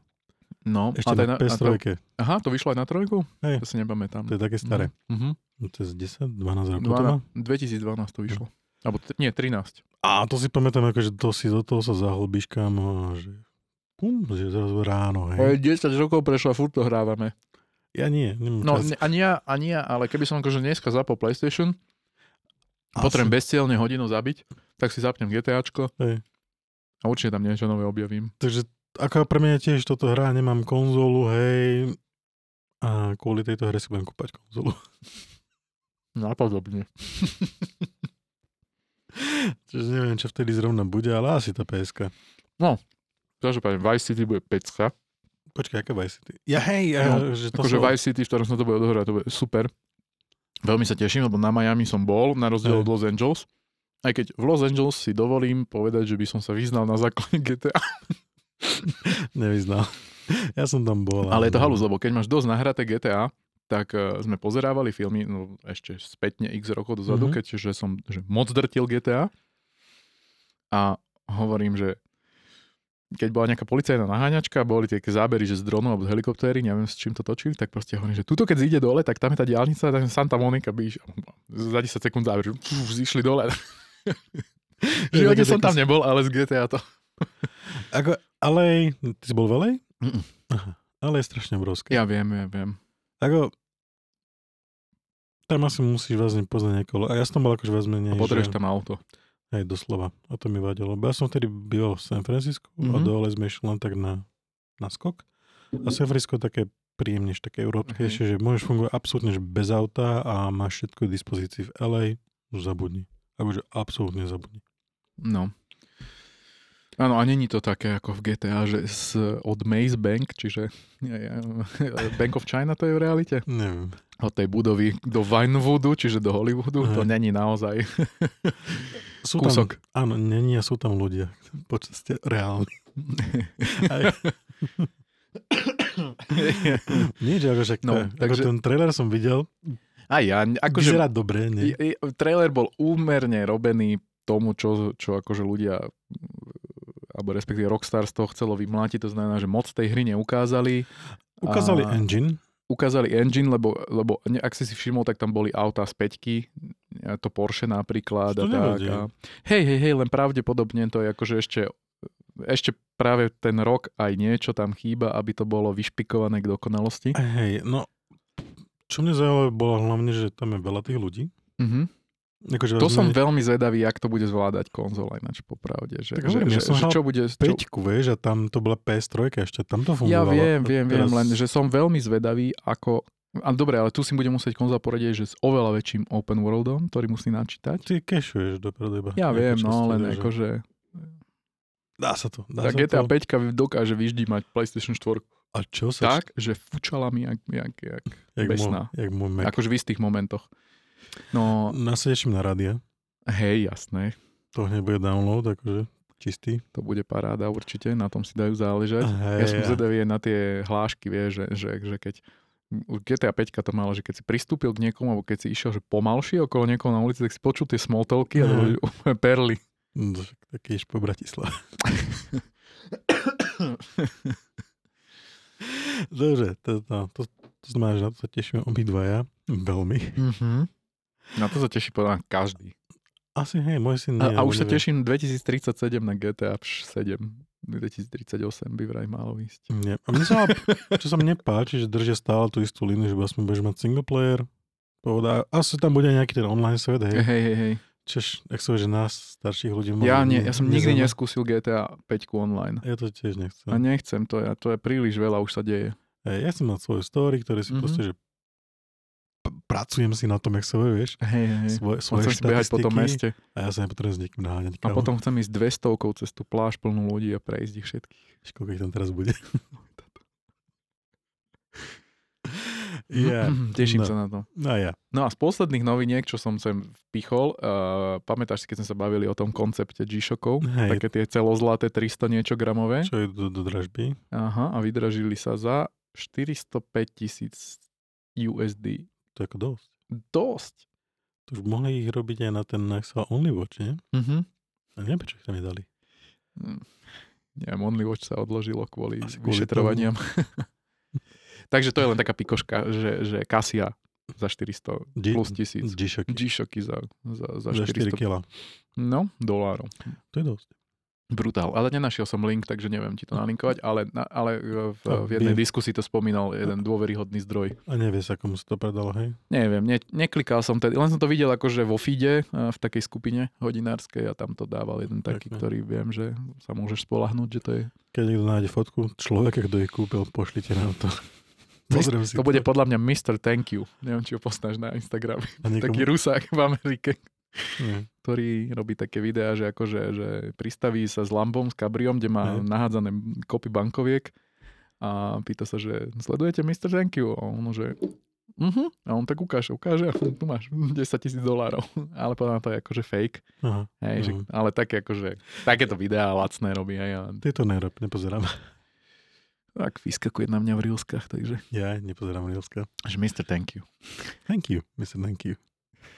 No, Ešte a na, na PS3. Na to, aha, to vyšlo aj na trojku? Hej. To si nepamätám. To je také staré. Uh-huh. No, to je 10, 12 rokov 12, 2012 to vyšlo. No. Alebo t- nie, 13. A to si pamätám, že to si do toho sa zahlbíš kam, že pum, že zrazu ráno. Hej. 10 rokov prešlo a furt to hrávame. Ja nie, nemám No, čas. ani ja, ani ja, ale keby som akože dneska zapol PlayStation, Asi. potrebujem bezcielne hodinu zabiť, tak si zapnem GTAčko. Hej. A určite tam niečo nové objavím. Takže ako pre mňa tiež toto hra, nemám konzolu, hej, a kvôli tejto hre si budem kúpať konzolu. (laughs) Napodobne. (laughs) Čiže neviem, čo vtedy zrovna bude, ale asi tá PSK. No, každopádne Vice City bude 5 Počkaj, aká Vice City? Ja hej, ja, no, že to akože som... Vice City, v ktorom sa to bude odohrať, to bude super. Veľmi sa teším, lebo na Miami som bol, na rozdiel od Los Angeles. Aj keď v Los Angeles si dovolím povedať, že by som sa vyznal na základe GTA. Nevyznal. Ja som tam bol. Ale je to halus, lebo keď máš dosť nahraté GTA, tak uh, sme pozerávali filmy, no ešte spätne x rokov dozadu, mm-hmm. keďže som že moc drtil GTA. A hovorím, že keď bola nejaká policajná naháňačka, boli tie zábery, že z dronu alebo z helikoptéry, neviem s čím to točili, tak proste hovorím, že tuto keď zíde dole, tak tam je tá diálnica, tak Santa Monica by za 10 sekúnd záber, zišli dole. V živote som tam nebol, ale z GTA to. Ako, ale ty si bol? Aha, ale je strašne obrovské. Ja viem, ja viem. Ako, tam asi musíš vlastne poznať niekoho. A ja som bol akože vás menej. A potrebuješ tam auto. Hej, doslova. A to mi vadilo. Bo ja som vtedy byl v San Francisco mm-hmm. a mhm. dole sme išli len tak na, na skok. A San Francisco také príjemnejšie, také európskejšie, mm-hmm. že môžeš fungovať absolútne že bez auta a máš všetko k dispozícii v LA, už zabudni. Akože absolútne zabudni. No. Áno, a není to také ako v GTA, že z, od Maze Bank, čiže (laughs) Bank of China to je v realite? Neviem. Od tej budovy do Vinewoodu, čiže do Hollywoodu, Aha. to není naozaj (laughs) sú kúsok. Tam, áno, není a sú tam ľudia. (laughs) Počas ste reálni. Nič, akože no, takže... ten trailer som videl. A ja, akože... Vyzerá dobre, nie? Trailer bol úmerne robený tomu, čo, čo akože ľudia alebo respektíve Rockstar z toho chcelo vymlátiť, to znamená, že moc tej hry neukázali. Ukázali a... engine, ukázali engine, lebo, lebo ak si si všimol, tak tam boli auta z peťky, to Porsche napríklad. To a tak. A, hej, hej, hej, len pravdepodobne to je akože ešte, ešte práve ten rok aj niečo tam chýba, aby to bolo vyšpikované k dokonalosti. Hej, no čo mne zaujalo bolo hlavne, že tam je veľa tých ľudí. Mm-hmm. Akože to som veľmi zvedavý, jak to bude zvládať konzola ináč popravde. Že, tak že, že, som že čo bude... Peťku, čo... vieš, a tam to bola PS3 ešte, tam to fungovalo. Ja viem, viem, teraz... viem, len že som veľmi zvedavý, ako... A dobre, ale tu si bude musieť konzola poradiť, že s oveľa väčším open worldom, ktorý musí načítať. Ty cashuješ dopredu iba. Ja viem, no len že... akože... Dá sa to. Dá tak sa GTA to. 5 dokáže vyždímať PlayStation 4 a čo sa... Tak, že fučala mi jak, jak, jak, jak besná. Môj, jak môj Mac. Akože v istých momentoch. No, Na sa na rádia. Hej, jasné. To hneď bude download, akože čistý. To bude paráda určite, na tom si dajú záležať. Hej, ja som ja. zvedavý na tie hlášky, vieš, že, že, že keď GTA 5 to malo, že keď si pristúpil k niekomu, alebo keď si išiel že pomalšie okolo niekoho na ulici, tak si počul tie smoltelky a to boli úplne perly. No, taký po Bratislave. (laughs) Dobre, to, to, to, to znamená, že na to sa tešíme obidvaja. Veľmi. Mm-hmm. Na to sa teší podľa každý. Asi hej, môj syn nie. A, a už sa teším 2037 na GTA 7. 2038 by vraj malo ísť. Nie. A mne sa, (laughs) čo sa mne páči, že držia stále tú istú línu, že vlastne budeš mať single player, pohoda. Asi tam bude nejaký ten online svet, hej. Hej, hej, hej. Čož, ak sa že nás, starších ľudí... Ja, nie, ja som nikdy neskúsil GTA 5 online. Ja to tiež nechcem. A nechcem, to je, to je príliš veľa, už sa deje. Hey, ja som mal svoju story, ktoré si mm-hmm. proste, že pracujem si na tom, jak sa vieš. Hej, hej. Svoje, svoje chcem si behať po tom meste. A ja sa nepotrebujem s niekým naháňať. A potom chcem ísť 200 cez tú pláž plnú ľudí a prejsť ich všetkých. Koľko ich tam teraz bude? Yeah. Teším no. sa na to. No ja. No a z posledných noviniek, čo som sem vpichol, uh, pamätáš si, keď sme sa bavili o tom koncepte G-Shockov? Také tie celozlaté 300 niečo gramové. Čo je do, do dražby. Aha, a vydražili sa za 405 tisíc USD. To je ako dosť. Dosť. To už mohli ich robiť aj na ten Nexo Only Watch, nie? Mhm. A neviem, prečo ich tam nedali. Mm, neviem, Only Watch sa odložilo kvôli Asi vyšetrovaniam. (laughs) Takže to je len taká pikoška, že, že Kasia za 400 G- plus tisíc. G-Shocky. G-Shocky za, za, za, za 400. 4 kg. No, dolárov. To je dosť. Brutál. Ale nenašiel som link, takže neviem ti to nalinkovať, ale, ale v, v jednej diskusii to spomínal jeden dôveryhodný zdroj. A nevieš, ako mu sa to predalo, hej? Neviem, ne, neklikal som tedy, len som to videl akože vo feede v takej skupine hodinárskej a tam to dával jeden taký, Pekne. ktorý viem, že sa môžeš spolahnúť, že to je... Keď niekto nájde fotku človeka, kto ich kúpil, pošlite nám to. Pozriem si to, bude podľa mňa Mr. Thank You. Neviem, či ho poznáš na Instagrame. Taký rusák v Amerike. Nie. ktorý robí také videá, že akože že pristaví sa s lambom, s kabriom, kde má Nie. nahádzané kopy bankoviek a pýta sa, že sledujete Mr. Thank you? A ono, že Uh-huh. A on tak ukáže, ukáže a tu máš (laughs) 10 tisíc dolárov. Ale podľa to je akože fake. Uh-huh. Hej, uh-huh. že, ale také akože, takéto videá lacné robí aj. A... Tieto nerob, nepozerám. Tak vyskakuje na mňa v rílskach, takže... Ja nepozerám rílska. Že Mr. Thank you. Thank you, Mr. Thank you.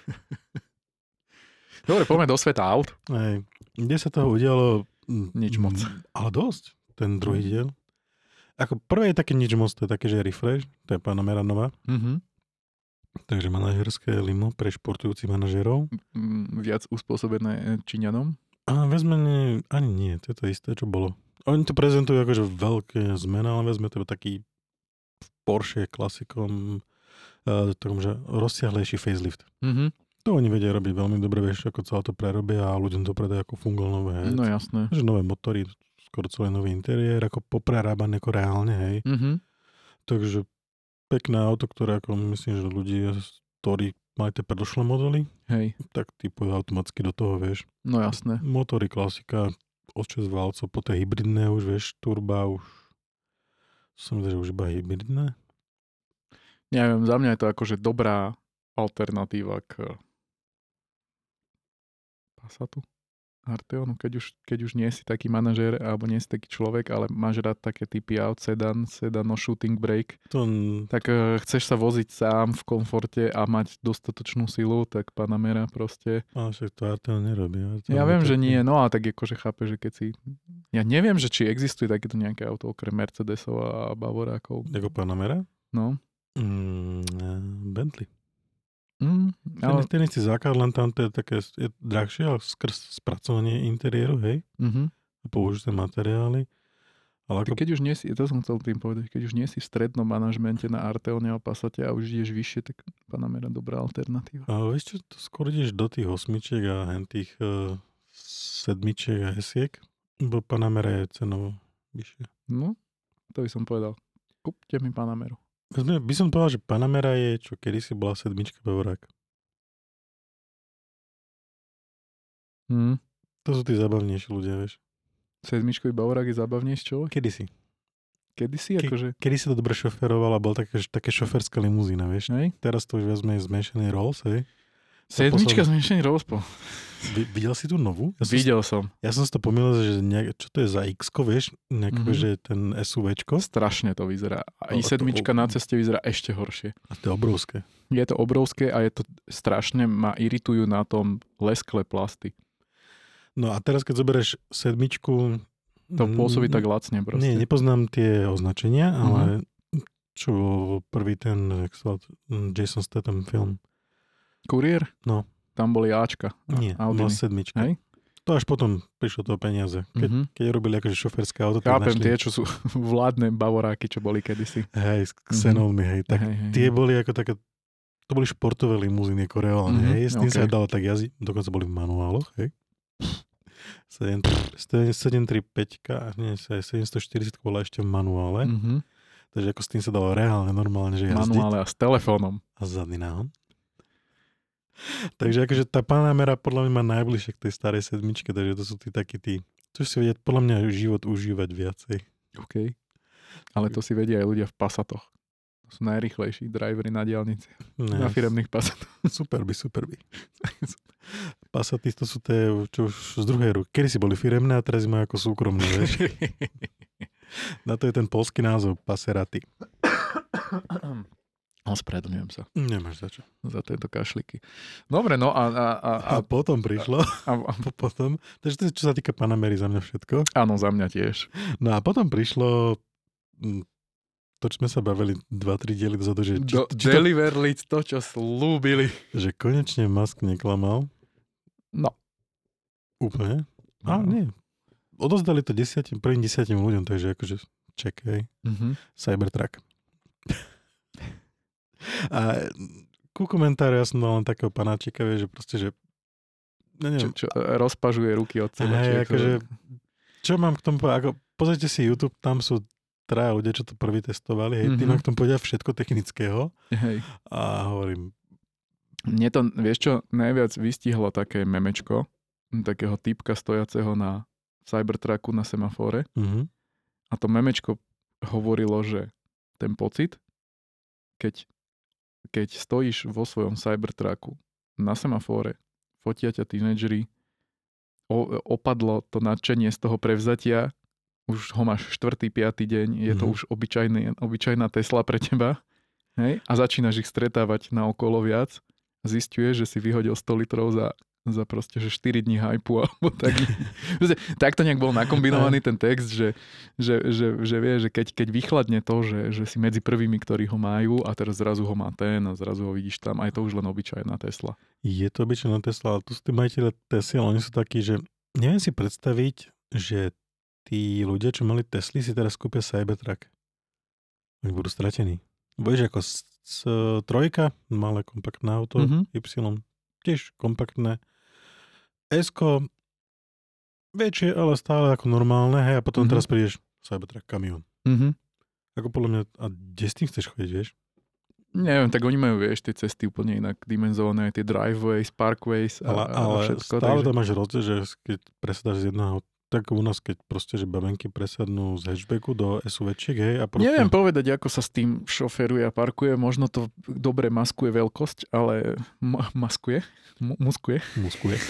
(laughs) Dobre, poďme do sveta aut. Hej. Kde sa toho udialo? Nič moc. Ale dosť. ten druhý mm. diel. Ako prvé je také nič moc, to je také, že refresh, to je Panamera nová. Mm-hmm. Takže manažerské limo pre športujúcich manažerov. Mm, viac uspôsobené Číňanom? A vezme, ani nie, to je to isté, čo bolo. Oni to prezentujú ako, že veľké zmena, ale vezme to taký Porsche klasikom, uh, takom, že rozsiahlejší facelift. Mm-hmm. To oni vedia robiť veľmi dobre, vieš, ako celé to prerobia a ľuďom to predajú ako fungoval nové. No jasné. Že nové motory, skoro celý nový interiér, ako poprerábané ako reálne, hej. Mm-hmm. Takže pekné auto, ktoré ako myslím, že ľudí, ktorí mali tie predošlé modely, hej. tak typujú automaticky do toho, vieš. No jasné. Motory klasika, od 6 válcov, po tie hybridné už, vieš, turba už som že už iba hybridné. Neviem, za mňa je to akože dobrá alternatíva k Passatu. Arteonu, keď už, keď už nie si taký manažér alebo nie si taký človek, ale máš rád také typy aut, sedan, sedan, no shooting brake, to... tak uh, chceš sa voziť sám v komforte a mať dostatočnú silu, tak Panamera proste. A však to Arteon nerobí. Arteon ja viem, že nie, no a tak akože chápe, že keď si... Ja neviem, že či existuje takéto nejaké auto okrem Mercedesov a Bavorákov. Ako Panamera? No. Mm, Bentley. Mm, ale... Ten, ten istý základ, len tam to je také je drahšie, ale skrz spracovanie interiéru, hej? Mm-hmm. Použité materiály. Ale ako... Keď už nie si, to som chcel tým povedať, keď už nie si v strednom manažmente na Arteone a Passate a už ideš vyššie, tak Panamera dobrá alternatíva. A vieš čo, to skôr ideš do tých osmičiek a tých uh, sedmičiek a hesiek, bo Panamera je cenovo vyššie. No, to by som povedal. Kúpte mi Panameru. By som povedal, že Panamera je, čo kedysi bola sedmička Bavorák. Hmm. To sú tí zábavnejší ľudia, vieš. Sedmičkový Bavorák je zábavnejší človek? Kedysi. Kedysi, Ke, akože... Kedy si to dobre šoferoval a bol také, také šoferská limuzína, vieš. Hej? Teraz to už viac menej zmenšený Rolls, hej. Sedmička posled... zmenšený Rolls, po. Videl si tú novú? Ja Videl som. Ja som si to pomýlil, že nejak, čo to je za x vieš? Nejak, mm-hmm. že ten SUVčko. Strašne to vyzerá. A i sedmička na ceste vyzerá ešte horšie. A to je obrovské. Je to obrovské a je to strašne, ma iritujú na tom lesklé plasty. No a teraz, keď zoberieš sedmičku... To pôsobí tak lacne proste. Nie, nepoznám tie označenia, mm-hmm. ale čo prvý ten Jason Statham film. Kurier? No. Tam boli Ačka. Nie, Audiny. sedmička. Hej? To až potom prišlo to peniaze. Keď, mm-hmm. keď robili akože šoferské auto. Chápem, našli... tie, čo sú (laughs) vládne bavoráky, čo boli kedysi. Hej, s Xenonmi, mm-hmm. hej. Tak hej, hej, tie hej. boli ako také, to boli športové limuzíny, ako reálne, mm-hmm. hej. S tým okay. sa dalo tak jazdiť, dokonca boli v manuáloch, hej. (laughs) 735, nie, 740 bola ešte v manuále. Mm-hmm. Takže ako s tým sa dalo reálne, normálne, že jazdiť. Manuále a s telefónom. A zadný náhon. Takže akože tá Panamera podľa mňa má najbližšie k tej starej sedmičke, takže to sú tí takí tí, čo si vedia podľa mňa život užívať viacej. OK. Ale to si vedia aj ľudia v pasatoch. To sú najrychlejší drivery na diálnici. Ne, na firemných pasatoch. (laughs) Super by, super by. Pasaty to sú tie, čo už z druhej ruky. Kedy si boli firemné a teraz majú ako súkromné, vieš. (laughs) na to je ten polský názov, Paseraty. (coughs) Ospravedlňujem sa. Nemáš za čo. Za tieto kašliky. Dobre, no a... A, a, a, a potom prišlo. A, a, a potom, takže to je čo sa týka Panamery za mňa všetko. Áno, za mňa tiež. No a potom prišlo hm, to, čo sme sa bavili 2-3 diely dozadu, že... Či, Do, či deliverli to, čo slúbili. Že konečne Musk neklamal. No. Úplne? No. A nie. Odozdali to desiatim, prvým desiatim ľuďom, takže akože čekaj. Mm-hmm. Cybertruck. A ku komentáru ja som dal len takého panáčika, vieš, že proste, že no, neviem. Čo, čo, rozpažuje ruky od seba. Hej, akože, čo mám k tomu povedať? Ako, pozrite si YouTube, tam sú traja ľudia, čo to prvý testovali, hej, mm-hmm. tým k tomu povedia všetko technického. Hej. A hovorím... Mne to, vieš čo, najviac vystihlo také memečko, takého typka stojaceho na Cybertrucku na semafóre. Mm-hmm. A to memečko hovorilo, že ten pocit, keď keď stojíš vo svojom Cybertrucku na semafóre, fotia ťa tínedžeri, opadlo to nadšenie z toho prevzatia, už ho máš štvrtý, piatý deň, je to mm. už obyčajný, obyčajná Tesla pre teba, hej? a začínaš ich stretávať na okolo viac, zistuješ, že si vyhodil 100 litrov za, za proste, že 4 dní hypu (laughs) alebo tak. tak to nejak bol nakombinovaný ten text, že, že, že, že vie, že keď, keď vychladne to, že, že si medzi prvými, ktorí ho majú a teraz zrazu ho má ten a zrazu ho vidíš tam, aj to už len obyčajná Tesla. Je to obyčajná Tesla, ale tu sú tí majiteľe Tesla, oni sú takí, že neviem si predstaviť, že tí ľudia, čo mali Tesly, si teraz kúpia Cybertruck. Oni budú stratení. Budeš ako s, s, trojka, malé kompaktné auto, mm-hmm. Y, tiež kompaktné. S väčšie, ale stále ako normálne, hej, a potom mm-hmm. teraz prídeš Cybertruck kamión. Mm-hmm. Ako podľa mňa, a kde s tým chceš chodiť, vieš? Neviem, tak oni majú, vieš, tie cesty úplne inak dimenzované, tie driveways, parkways a, ale, ale a všetko. stále takže... tam máš rozdiel, že keď presadáš z jedného tak u nás, keď proste, že babenky presadnú z hatchbacku do SUVčiek, hej, a proste... Neviem povedať, ako sa s tým šoferuje a parkuje, možno to dobre maskuje veľkosť, ale ma- maskuje, M- muskuje. Muskuje.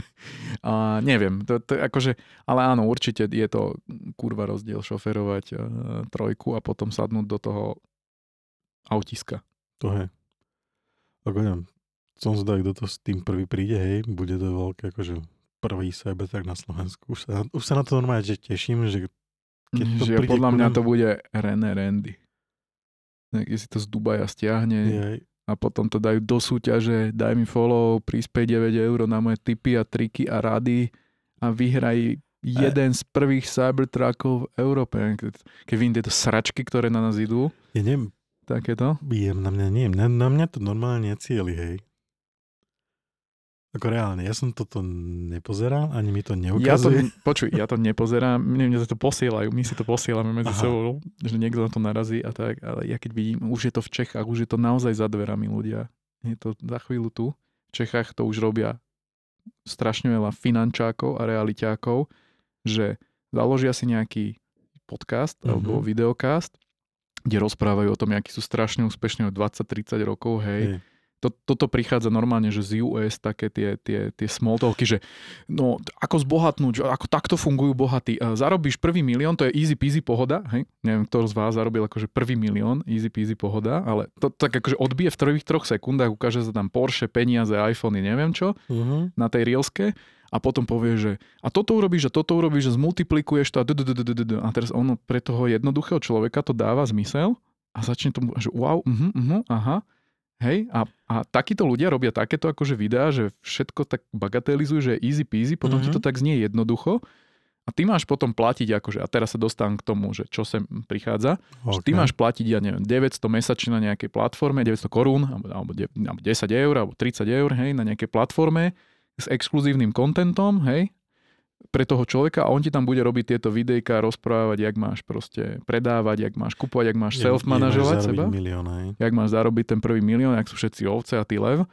(laughs) a neviem, to, to akože, ale áno, určite je to kurva rozdiel šoferovať uh, trojku a potom sadnúť do toho autiska. To je. Ako neviem, som zvedavý, kto to s tým prvý príde, hej, bude to veľké, akože prvý tak na Slovensku. Už sa, už sa na to normálne že teším, že keď to že príde podľa mňa to bude René Randy. Keď si to z Dubaja stiahne Jej. a potom to dajú do súťaže, daj mi follow, prispej 9 eur na moje tipy a triky a rady a vyhraj jeden e... z prvých Cybertruckov v Európe. Keď vidím tieto sračky, ktoré na nás idú. Ja neviem. Takéto? Jem na mňa, nie, na, na mňa to normálne cieli, hej. Ako reálne, ja som toto nepozeral, ani mi to neukazuje. Ja to, počuj, ja to nepozerám, mne, mne to posielajú, my si to posielame medzi Aha. sebou, že niekto na to narazí a tak, ale ja keď vidím, už je to v Čechách, už je to naozaj za dverami ľudia. Je to za chvíľu tu. V Čechách to už robia strašne veľa finančákov a realiťákov, že založia si nejaký podcast uh-huh. alebo videokast, kde rozprávajú o tom, akí sú strašne úspešní od 20-30 rokov, hej. Hey to, toto prichádza normálne, že z US také tie, tie, tie small talky, že no ako zbohatnúť, ako takto fungujú bohatí. Zarobíš prvý milión, to je easy peasy pohoda, hej? Neviem, kto z vás zarobil akože prvý milión, easy peasy pohoda, ale to tak akože odbije v prvých troch sekundách, ukáže sa tam Porsche, peniaze, iPhony, neviem čo, uh-huh. na tej reelske a potom povie, že a toto urobíš a toto urobíš, že zmultiplikuješ to a a teraz ono pre toho jednoduchého človeka to dáva zmysel a začne tomu, že wow, uh-huh, uh-huh, aha, Hej, a, a takíto ľudia robia takéto akože videá, že všetko tak bagatelizujú, že easy peasy, potom mm-hmm. ti to mhm. tak znie jednoducho a ty máš potom platiť akože, a teraz sa dostávam k tomu, že čo sem prichádza, okay. že ty máš platiť, ja neviem, 900 mesačne na nejakej platforme, 900 korún, alebo, alebo 10 eur, alebo 30 eur, hej, na nejakej platforme s exkluzívnym kontentom, hej, pre toho človeka a on ti tam bude robiť tieto videjka, rozprávať, jak máš proste predávať, jak máš kupovať, jak máš self-manažovať seba. Milión, jak máš zarobiť ten prvý milión, jak sú všetci ovce a ty lev.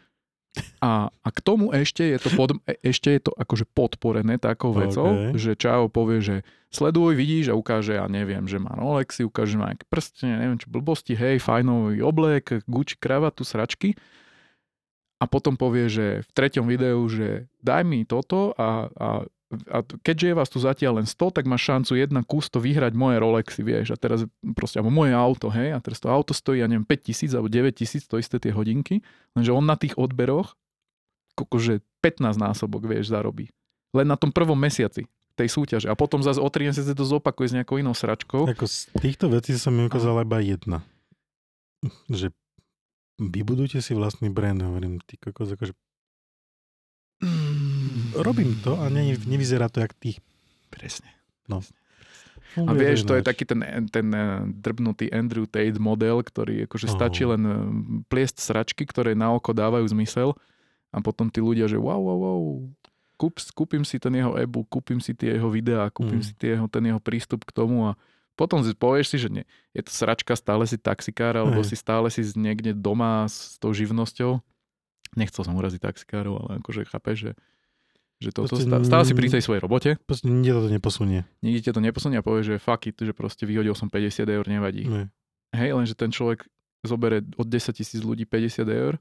A, a k tomu ešte je to, pod, e, ešte je to akože podporené takou vecou, okay. že Čao povie, že sleduj, vidíš a ukáže, ja neviem, že má Rolexy, ukáže, že má nejaké prstenie, neviem čo, blbosti, hej, fajnový oblek, Gucci kravatu, sračky. A potom povie, že v treťom videu, že daj mi toto a, a a keďže je vás tu zatiaľ len 100, tak máš šancu jedna kus to vyhrať moje Rolexy, vieš, a teraz proste, alebo moje auto, hej, a teraz to auto stojí, ja neviem, 5 tisíc alebo 9 tisíc, to isté tie hodinky, lenže on na tých odberoch, že 15 násobok, vieš, zarobí. Len na tom prvom mesiaci tej súťaže. A potom zase o 3 mesiace to zopakuje s nejakou inou sračkou. Ako z týchto vecí sa mi ukázala iba jedna. Že vybudujte si vlastný brand, hovorím, ty kokos, akože robím to a ne, nevyzerá to jak ty. Presne. No. A vieš, to je taký ten, ten eh, drbnutý Andrew Tate model, ktorý akože oh. stačí len eh, pliesť sračky, ktoré na oko dávajú zmysel a potom tí ľudia, že wow, wow, wow, kúp, kúpim si ten jeho e-book, kúpim si tie jeho videá, kúpim mm. si tie jeho, ten jeho prístup k tomu a potom si povieš si, že nie, je to sračka, stále si taxikár, alebo Hej. si stále si niekde doma s tou živnosťou nechcel som uraziť taxikárov, ale akože chápeš, že, že to, to stále, stále si pri tej svojej robote. Proste nikde to neposunie. Nikde to neposunie a povie, že fuck it, že proste vyhodil som 50 eur, nevadí. Ne. Hej, lenže ten človek zobere od 10 tisíc ľudí 50 eur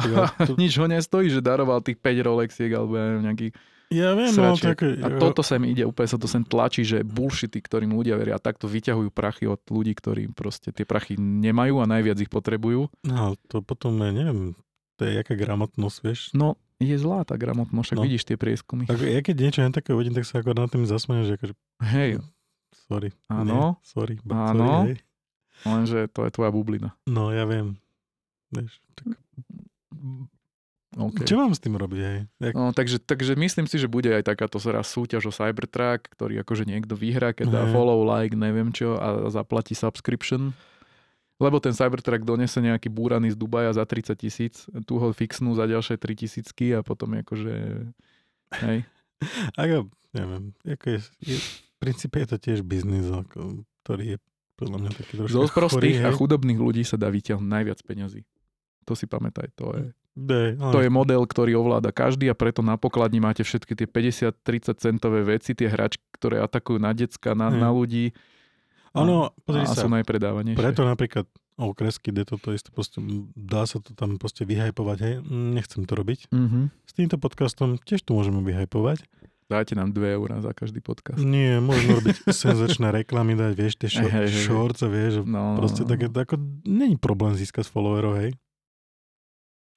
a (laughs) to... nič ho nestojí, že daroval tých 5 Rolexiek alebo ja neviem, nejaký ja viem, no, tak... A toto sa mi ide, úplne sa to sem tlačí, že bullshity, ktorým ľudia veria, a takto vyťahujú prachy od ľudí, ktorí proste tie prachy nemajú a najviac ich potrebujú. No, to potom, ja neviem, To je jaká gramotnosť, vieš? No, je zlá tá gramotnosť, však no. vidíš tie prieskumy. Tak ja keď niečo len také uvidím, tak sa ako na tým zasmejem, že akože... Hej. Sorry. Áno. Nie, sorry. Áno. Sorry, hej. Lenže to je tvoja bublina. No, ja viem. Vieš, tak... Okay. Čo mám s tým robiť, hej? Jak... No, takže, takže myslím si, že bude aj takáto raz súťaž o Cybertruck, ktorý akože niekto vyhrá, keď dá Hej. follow, like, neviem čo a zaplatí subscription. Lebo ten Cybertruck donese nejaký búraný z Dubaja za 30 tisíc, tu ho fixnú za ďalšie 3 tisícky a potom akože... Hej. (laughs) Ako, neviem, ako je, je, v princípe je to tiež biznis, ako, ktorý je podľa mňa taký trošku Z prostých a chudobných ľudí sa dá vyťahnuť najviac peňazí. To si pamätaj, to je, ale- to je model, ktorý ovláda každý a preto na pokladni máte všetky tie 50-30 centové veci, tie hračky, ktoré atakujú na decka, na, na ľudí Áno, pozri a sa, sú najpredávanejšie. preto napríklad okresky, kde toto isté, proste, dá sa to tam proste vyhajpovať, hej, nechcem to robiť. Mhm. S týmto podcastom tiež to môžeme vyhajpovať. Dajte nám 2 eurá za každý podcast. Nie, môžeme robiť (laughs) senzačné reklamy, dať, vieš, tie short, hej. shorts a vieš, No, proste no, také, ako, není problém získať followerov, hej.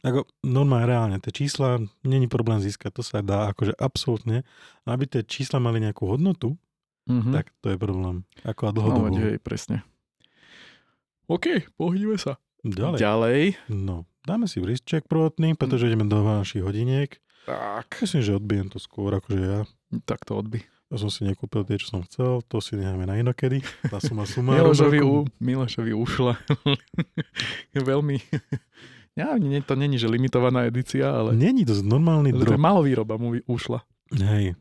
Ako normálne, reálne, tie čísla, není problém získať, to sa dá, akože absolútne. Aby tie čísla mali nejakú hodnotu, Mhm. tak to je problém. Ako a No, dlhodobo. veď, hej, presne. OK, pohníme sa. Ďalej. Ďalej. No, dáme si brisček prvotný, pretože ideme do našich hodiniek. Tak. Myslím, že odbijem to skôr, akože ja. Tak to odby. Ja som si nekúpil tie, čo som chcel, to si necháme na inokedy. Tá suma suma. (laughs) Milošovi, u, Milošovi ušla. (laughs) veľmi... (laughs) Ja, nie, to není, že limitovaná edícia, ale... Není to normálny je malovýroba mu ušla. Hej.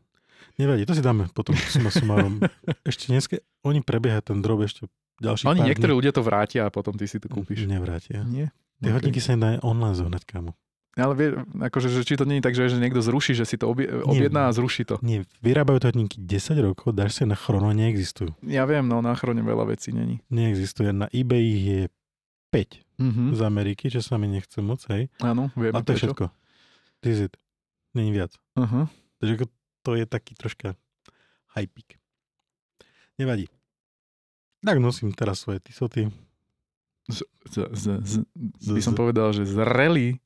Nevadí, to si dáme potom suma sumárom. (laughs) ešte dneska, oni prebieha ten drop ešte ďalší Oni niektorí ľudia to vrátia a potom ty si to dní. kúpiš. Nevrátia. Nie? Tie Ok. hodinky sa nedá online zohnať, kámo. Ale vie, akože, že či to nie je tak, že, že niekto zruší, že si to obje, objedná a zruší to. Nie, vyrábajú to hodinky 10 rokov, dáš si na chrono, neexistujú. Ja viem, no na chrone veľa vecí není. Neexistuje. Na eBay ich je 5 Mhm. z Ameriky, čo sa mi nechce moc, hej. Áno, vieme A to je všetko. This is it. Není viac. Uh-huh. Takže ako to je taký troška hypík. Nevadí. Tak nosím teraz svoje tisoty. Z, z, z, z, by Z- som z- povedal, že zrelý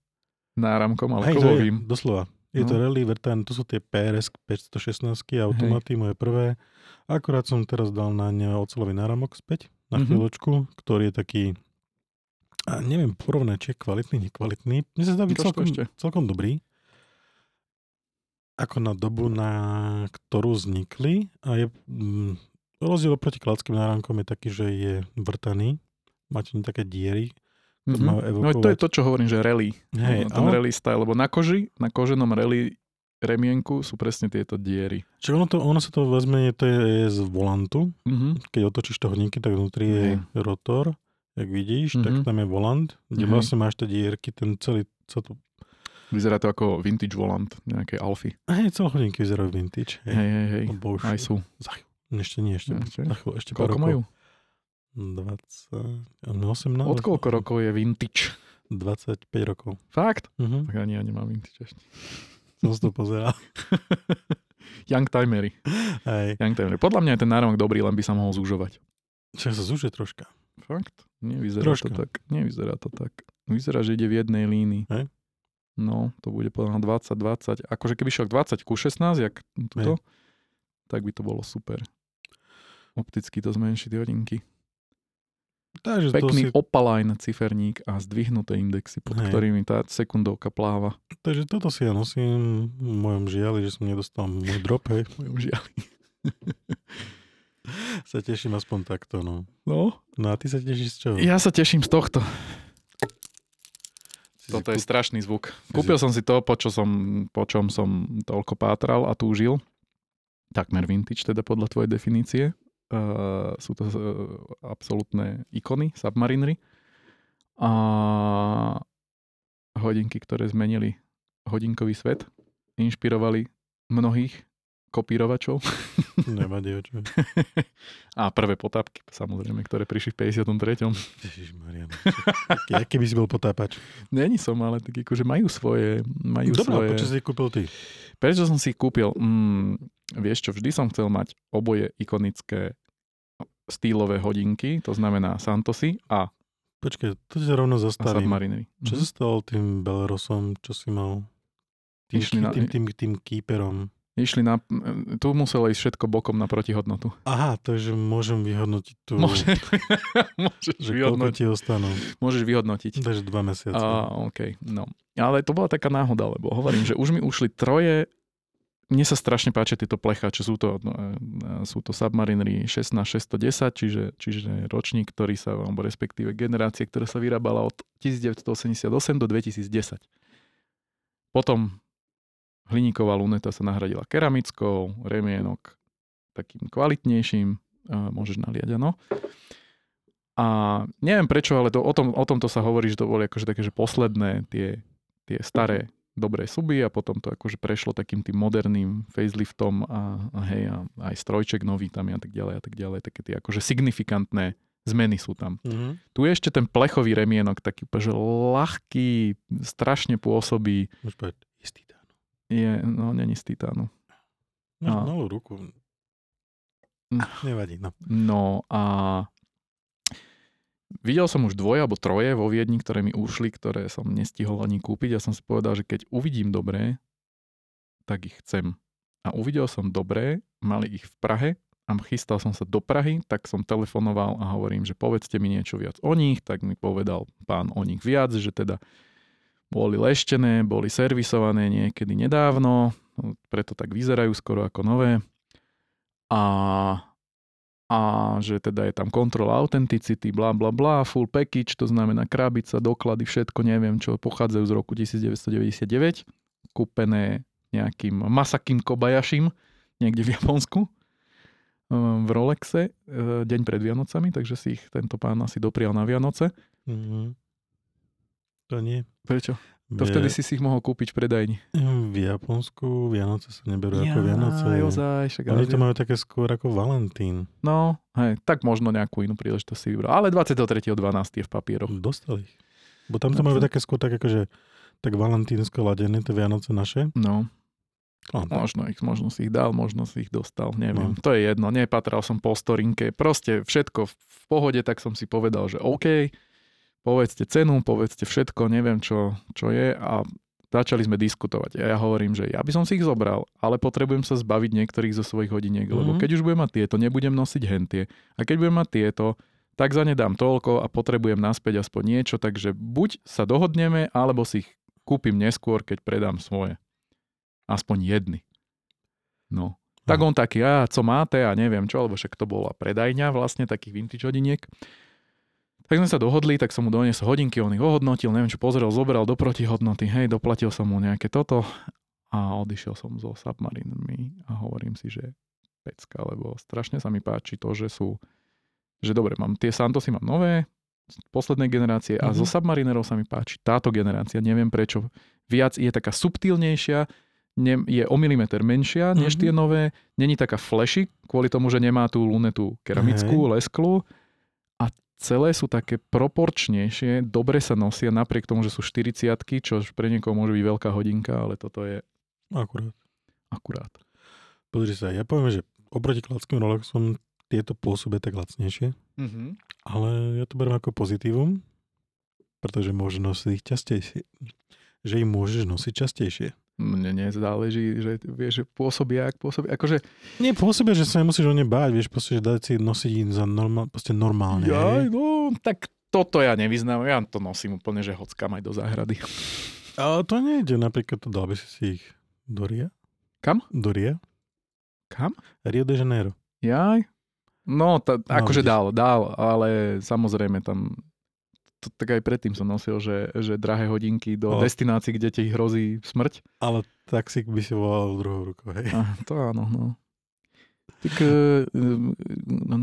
náramkom, ale Hej, to je, kovovým. doslova. Je No. to rally vrtán, to sú tie PRS 516 automaty, moje prvé. Akurát som teraz dal na ne ocelový náramok späť na Mhm. chvíľočku, ktorý je taký a neviem porovnať, či je kvalitný, nekvalitný. Mne sa zdá byť celkom, ešte. celkom dobrý. Ako na dobu, na ktorú vznikli. A je mm, rozdiel oproti klasickým náramkom je taký, že je vrtaný. Máte také diery. To Mhm. má No to je to, čo hovorím, že rally. No, ten ale- rally style, lebo na koži, na koženom rally remienku sú presne tieto diery. Čiže ono, to, ono sa to vezme, to je, je z volantu. Mhm. Keď otočíš to hodinky, tak vnútri je Hej. rotor, jak vidíš, tak Mhm. tam je volant, kde Hej. vlastne máš tie dierky, ten celý, to... Vyzerá to ako vintage volant nejakej Alfy. Hej, celé hodinky vyzerajú vintage. Hej, Hej, hej, hej. Už Aj sú. Za ešte nie, ešte, Ešte? za chvíľu, ešte pár Koľko rokov. majú? 20, no 18, Od koľko rokov je vintage? 25 rokov. Fakt? Mhm. Tak ani ja nemám vintage ešte. Som si to pozeral. (laughs) Young timery. Hej. Young timery. Podľa mňa je ten náramok dobrý, len by sa mohol zúžovať. Čo sa zúže troška. Fakt? Nevyzerá Troška. to tak. Nevyzerá to tak. Vyzerá, že ide v jednej línii. Hej. No, to bude podľa mňa 20, 20. Akože keby šiel 20 ku 16, jak tuto, tak by to bolo super. Opticky to zmenší tie hodinky. Takže to si, Pekný opalajn ciferník a zdvihnuté indexy, pod Hej. ktorými tá sekundovka pláva. takže toto si ja nosím v mojom žiali, že som nedostal môj drop, hej. V mojom žiali. (laughs) Sa teším aspoň takto, no. No, No a ty sa tešíš z čoho? ja sa teším z tohto. Toto je strašný zvuk. Kúpil som si to, po, čo som, po čom som toľko pátral a túžil. Takmer vintage, teda podľa tvojej definície. Uh, sú to uh, absolútne ikony, submarinery. A hodinky, ktoré zmenili hodinkový svet. Inšpirovali mnohých kopírovačov. Nevadí, (laughs) čo. a prvé potápky, samozrejme, ktoré prišli v 53. Ježišmaria. Aký by si bol potápač? Není som, ale tak akože majú svoje, majú Dobre, svoje... prečo si kúpil ty? Prečo som si kúpil? Mm, vieš čo, vždy som chcel mať oboje ikonické stýlové hodinky, to znamená Santosy a Počkaj, to si rovno zastavím. Čo mm-hmm. sa stalo tým Belarosom, čo si mal? Tým, Išli na... tým, tým, tým kýperom. Išli na... Tu muselo ísť všetko bokom na protihodnotu. Aha, takže môžem vyhodnotiť tu... Môže, (laughs) môžeš že vyhodnotiť. ti ostanú. Môžeš vyhodnotiť. Takže dva mesiace. A, OK, no. Ale to bola taká náhoda, lebo hovorím, že už mi ušli troje mne sa strašne páčia tieto plecháče, sú to, no, e, sú to Submarinery 16610, čiže, čiže ročník, ktorý sa, alebo respektíve generácie, ktorá sa vyrábala od 1988 do 2010. Potom hliníková luneta sa nahradila keramickou, remienok takým kvalitnejším, môžeš naliať, áno. A neviem prečo, ale to, o, tom, o tomto sa hovorí, že to boli akože také, že posledné tie, tie staré dobré suby a potom to akože prešlo takým tým moderným faceliftom a, a hej, a aj strojček nový tam a tak ďalej a tak ďalej. Také tie akože signifikantné zmeny sú tam. Mm-hmm. Tu je ešte ten plechový remienok, taký že ľahký, strašne pôsobí. Môžeš povedať, z titánu. Je, no, není z titánu. Máš malú ruku. Hm. Nevadí, no. No a Videl som už dvoje alebo troje vo Viedni, ktoré mi ušli, ktoré som nestihol ani kúpiť. Ja som si povedal, že keď uvidím dobré, tak ich chcem. A uvidel som dobré, mali ich v Prahe a chystal som sa do Prahy, tak som telefonoval a hovorím, že povedzte mi niečo viac o nich, tak mi povedal pán o nich viac, že teda boli leštené, boli servisované niekedy nedávno, preto tak vyzerajú skoro ako nové. A a že teda je tam kontrola autenticity, bla bla bla, full package, to znamená krabica, doklady, všetko, neviem čo, pochádzajú z roku 1999, kúpené nejakým Masakim Kobayashim, niekde v Japonsku, ehm, v Rolexe, e, deň pred Vianocami, takže si ich tento pán asi doprial na Vianoce. Mm-hmm. To nie. Prečo? To je... vtedy si si ich mohol kúpiť v predajni. V Japonsku Vianoce sa neberú ja, ako Vianoce. Ozaj, však Oni to majú také skôr ako Valentín. No, hej, tak možno nejakú inú príležitosť si vybral. Ale 23.12. je v papieroch. Dostali ich. Bo tam to majú také skôr tak akože tak valentínsko ladené, tie Vianoce naše. No. no možno, ich, možno si ich dal, možno si ich dostal, neviem. No. To je jedno, nepatral som po storinke. Proste všetko v pohode, tak som si povedal, že OK, povedzte cenu, povedzte všetko, neviem čo, čo je a začali sme diskutovať. A ja hovorím, že ja by som si ich zobral, ale potrebujem sa zbaviť niektorých zo svojich hodiniek, mm-hmm. lebo mhm. keď už budem mať tieto, nebudem nosiť hentie. A keď budem mať tieto, tak za ne dám toľko a potrebujem naspäť aspoň niečo, takže buď sa dohodneme, alebo si ich kúpim neskôr, keď predám svoje. Aspoň jedny. No. Tak on taký, a co máte a neviem čo, lebo však to bola predajňa vlastne takých vintage hodiniek. Tak sme sa dohodli, tak som mu doniesol hodinky, on ich ohodnotil, neviem čo pozrel, zobral do protihodnoty, hej, doplatil som mu nejaké toto a odišiel som zo Submarinami a hovorím si, že pecka, lebo strašne sa mi páči to, že sú, že dobre, mám tie Santosy, mám nové, poslednej generácie a mm-hmm. zo mhm. Submarinerov sa mi páči táto generácia, neviem prečo, viac je taká subtilnejšia, ne, je o milimeter menšia mm-hmm. než mhm. tie nové, není taká flashy, kvôli tomu, že nemá tú lunetu keramickú, hey. lesklu celé sú také proporčnejšie, dobre sa nosia napriek tomu, že sú 40 čo pre niekoho môže byť veľká hodinka, ale toto je... Akurát. Akurát. Pozri sa, ja poviem, že oproti klasickým Rolexom tieto pôsobia tak lacnejšie, mm-hmm. ale ja to beriem ako pozitívum, pretože môžeš nosiť ich častejšie. Že ich môžeš nosiť častejšie. Mne nezáleží, že vieš, že pôsobia, ak pôsobia, akože... Nie, pôsobia, že sa nemusíš o ne báť, vieš, proste, že dať si nosiť za proste normálne. Ja, no, tak toto ja nevyznám, ja to nosím úplne, že hockam aj do záhrady. Ale to nejde, napríklad to dal by si si ich do Ria. Kam? Do Ria. Kam? Rio de Janeiro. Jaj. No, ta, no, akože dal, dal, ale samozrejme tam tak aj predtým som nosil, že, že drahé hodinky do o. destinácií, kde ti hrozí smrť. Ale taxík by si volal druhou rukou, hej? A, to áno, no. Tak uh,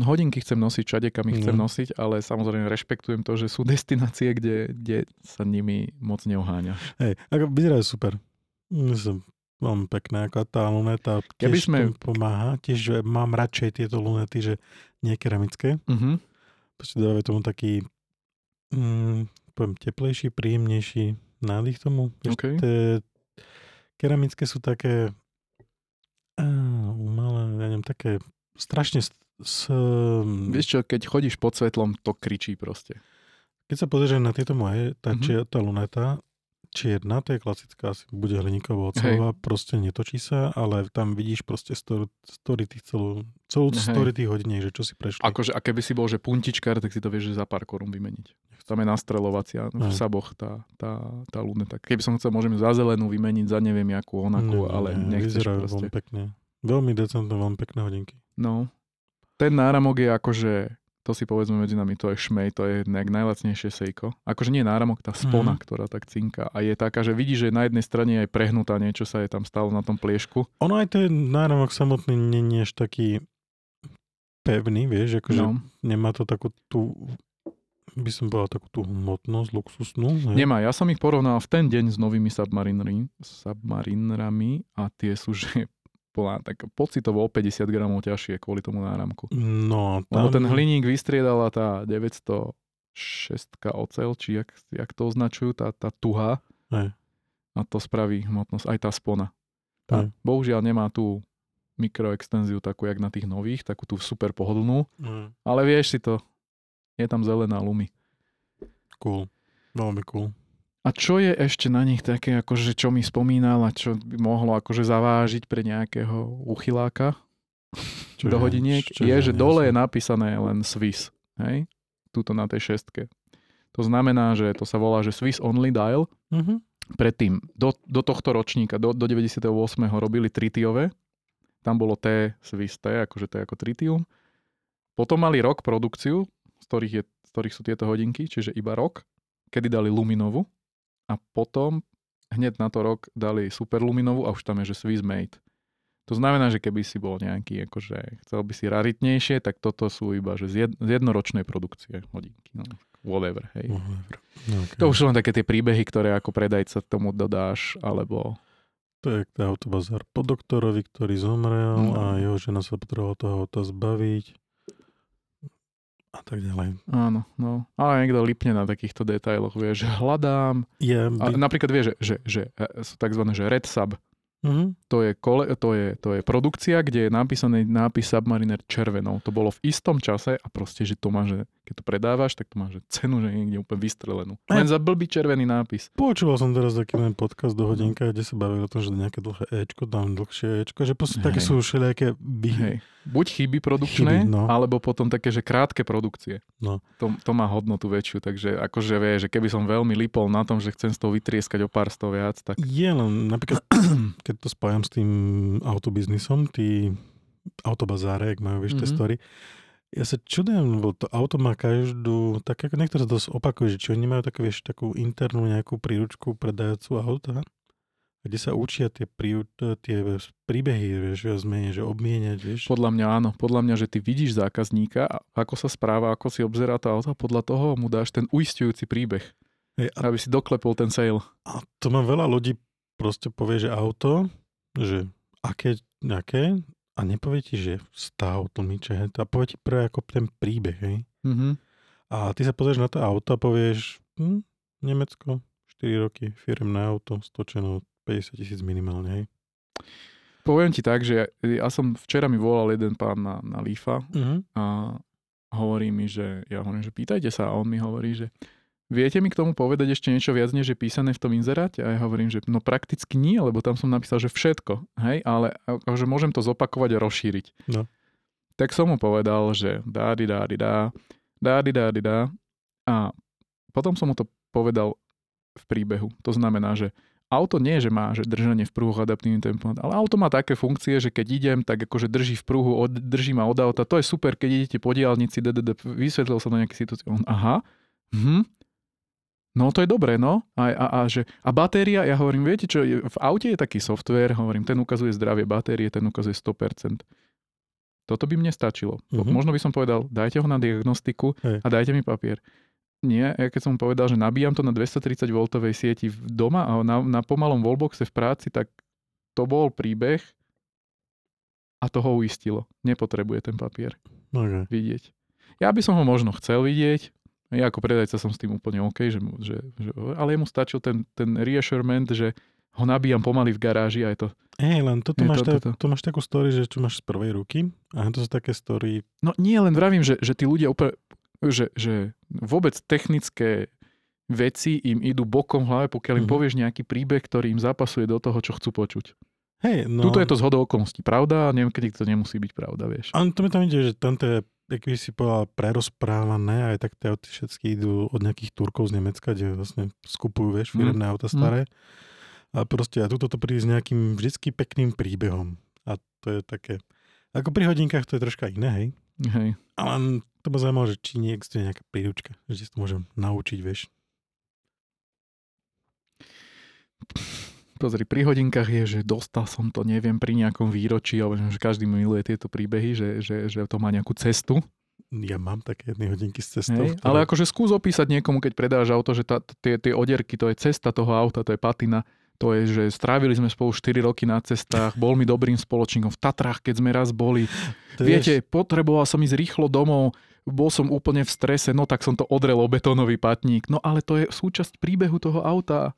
hodinky chcem nosiť všade, kam ich chcem no. nosiť, ale samozrejme rešpektujem to, že sú destinácie, kde, kde sa nimi moc neoháňa. Hej, ako vyzerajú super. Myslím, mám pekné, ako tá luneta tiež sme... pomáha. Tiež mám radšej tieto lunety, že nie keramické. Uh-huh. Proste dávajú tomu taký mm, poviem, teplejší, príjemnejší nádych tomu. Okay. Tie keramické sú také uh, umelé, ja neviem, také strašne s, s, Vieš čo, keď chodíš pod svetlom, to kričí proste. Keď sa pozrieš na tieto moje, tá, mm-hmm. či, tá luneta, čierna, to je klasická, asi bude hliníková ocelová, proste netočí sa, ale tam vidíš proste story, story tých celú, celú story tých hodín, že čo si prešli. Akože, a keby si bol, že puntičkár, tak si to vieš, že za pár korún vymeniť. Tam je nastrelovacia v saboch tá, tá, tá luneta. Keby som chcel, môžem za zelenú vymeniť, za neviem jakú onakú, ale nie, nechceš proste. veľmi pekne. Veľmi decentné, veľmi pekné hodinky. No. Ten náramok je akože to si povedzme medzi nami, to je šmej, to je nejak najlacnejšie sejko. Akože nie náramok, tá spona, mm. ktorá tak cinka. A je taká, že vidíš, že na jednej strane je prehnutá, niečo sa je tam stalo na tom pliešku. Ono aj ten náramok samotný nie až taký pevný, vieš, akože no. nemá to takú tú by som povedal takú tú hmotnosť luxusnú. Ne? Nemá, ja som ich porovnal v ten deň s novými submarinrami, a tie sú, že bola tak pocitovo o 50 gramov ťažšie kvôli tomu náramku. No, tam... Lebo ten hliník vystriedala tá 906 ocel, či jak, jak to označujú, tá, tá tuha. Hej. A to spraví hmotnosť, aj tá spona. Tá, bohužiaľ nemá tú mikroextenziu takú, jak na tých nových, takú tú super pohodlnú. Hej. Ale vieš si to, je tam zelená lumy. Cool. Veľmi cool. A čo je ešte na nich také, akože čo mi spomínal a čo by mohlo akože zavážiť pre nejakého uchyláka (laughs) čo do hodiniek, čo je, že dole je napísané len Swiss, hej? Tuto na tej šestke. To znamená, že to sa volá, že Swiss Only Dial. Mm-hmm. Predtým, do, do tohto ročníka, do, do 98. robili tritiové. Tam bolo T, Swiss T, akože T ako tritium. Potom mali rok produkciu, z ktorých, je, z ktorých sú tieto hodinky, čiže iba rok, kedy dali Luminovu, a potom hneď na to rok dali Superluminovú a už tam je, že Swiss Made. To znamená, že keby si bol nejaký, akože chcel by si raritnejšie, tak toto sú iba že z, jednoročnej produkcie hodinky. No, whatever, hej. Whatever. Okay. To už sú len také tie príbehy, ktoré ako predajca tomu dodáš, alebo... To je autobazár po doktorovi, ktorý zomrel no. a jeho žena sa potrebovala toho auta zbaviť a tak ďalej. Áno, no. Ale niekto lipne na takýchto detailoch, vie, že hľadám. Je, by... a napríklad vie, že, že, že e, sú tzv. Že red sub. Mm-hmm. To, je kole, to, je, to je produkcia, kde je napísaný nápis Submariner červenou. To bolo v istom čase a proste, že to má, že keď to predávaš, tak to má že cenu, že niekde úplne vystrelenú. Len za blbý červený nápis. Počúval som teraz taký ten podcast do hodinka, kde sa bavili o tom, že nejaké dlhé Ečko, tam dlhšie Ečko, že proste také sú všelijaké by... Hej. Buď chyby produkčné, chyby, no. alebo potom také, že krátke produkcie. No. To, to má hodnotu väčšiu, takže akože vie, že keby som veľmi lipol na tom, že chcem z toho vytrieskať o pár sto viac, tak... Je len, napríklad, (clears throat) keď to spájam s tým autobiznisom, tí autobazáre, ak majú, vieš, mm-hmm. tie mhm. story, ja sa čudujem, lebo to auto má každú, tak ako niektoré to opakuje, že či oni majú takú, vieš, takú internú nejakú príručku predajúcu auta, kde sa učia tie, prí, tie príbehy, vieš, zmeniť, že obmieniať, vieš. Podľa mňa áno, podľa mňa, že ty vidíš zákazníka, ako sa správa, ako si obzerá to auto podľa toho mu dáš ten uistujúci príbeh, Hej, a, aby si doklepol ten sale. A to má veľa ľudí proste povie, že auto, že aké, aké, a nepovie ti, že stav tlmiče, a povie ti pre ako ten príbeh, hej. Mm-hmm. A ty sa pozrieš na to auto a povieš, hm, Nemecko, 4 roky, firmné auto, stočeno 50 tisíc minimálne, hej. Poviem ti tak, že ja som, včera mi volal jeden pán na, na Lífa mm-hmm. a hovorí mi, že ja hovorím, že pýtajte sa a on mi hovorí, že Viete mi k tomu povedať ešte niečo viac, než je písané v tom inzeráte? A ja hovorím, že no prakticky nie, lebo tam som napísal, že všetko, hej, ale že môžem to zopakovať a rozšíriť. No. Tak som mu povedal, že dá, di, dá, di, dá, dá. A potom som mu to povedal v príbehu. To znamená, že auto nie, že má že držanie v pruhu adaptívnym tempom, ale auto má také funkcie, že keď idem, tak akože drží v pruhu, od, drží ma od auta. To je super, keď idete po diálnici, vysvetlil som to nejaké situácie. On, aha, hm, No to je dobré, no. A, a, a, že, a batéria, ja hovorím, viete čo, v aute je taký software, hovorím, ten ukazuje zdravie batérie, ten ukazuje 100%. Toto by mne stačilo. Mm-hmm. Možno by som povedal, dajte ho na diagnostiku hey. a dajte mi papier. Nie, ja keď som povedal, že nabíjam to na 230 V sieti v doma a na, na pomalom wallboxe v práci, tak to bol príbeh a to ho uistilo. Nepotrebuje ten papier okay. vidieť. Ja by som ho možno chcel vidieť, ja ako predajca som s tým úplne OK, že, že, že, ale jemu stačil ten, ten reassurement, že ho nabíjam pomaly v garáži a je to... Hej, len toto máš, to, to, to máš takú story, že čo máš z prvej ruky a to sú také story... No nie, len vravím, že, že tí ľudia úplne, že, že vôbec technické veci im idú bokom v hlave, pokiaľ im mm. povieš nejaký príbeh, ktorý im zapasuje do toho, čo chcú počuť. Hej, no... Tuto je to zhodou okolností pravda a niekedy to nemusí byť pravda, vieš. A to mi tam ide, že tamto je, jak by si povedal, prerozprávané, aj tak tie auty všetky idú od nejakých Turkov z Nemecka, kde vlastne skupujú, vieš, mhm. firemné mm. auta staré. Mm. A proste a tuto to príde s nejakým vždycky pekným príbehom. A to je také... Ako pri hodinkách to je troška iné, hej? Hej. Ale to ma zaujímavé, že či neexistuje nejaká príručka, že si to môžem naučiť, vieš. Pozri, pri hodinkách je, že dostal som to, neviem, pri nejakom výročí, alebo že každý miluje tieto príbehy, že, že, že to má nejakú cestu. Ja mám také jedny hodinky s cestou. Hej, ktoré... Ale akože skús opísať niekomu, keď predáš auto, že tá, tie, tie odierky, to je cesta toho auta, to je patina. To je, že strávili sme spolu 4 roky na cestách, bol mi dobrým spoločníkom v Tatrách, keď sme raz boli. To Viete, ješ... potreboval som ísť rýchlo domov, bol som úplne v strese, no tak som to odrel o betónový patník. No ale to je súčasť príbehu toho auta.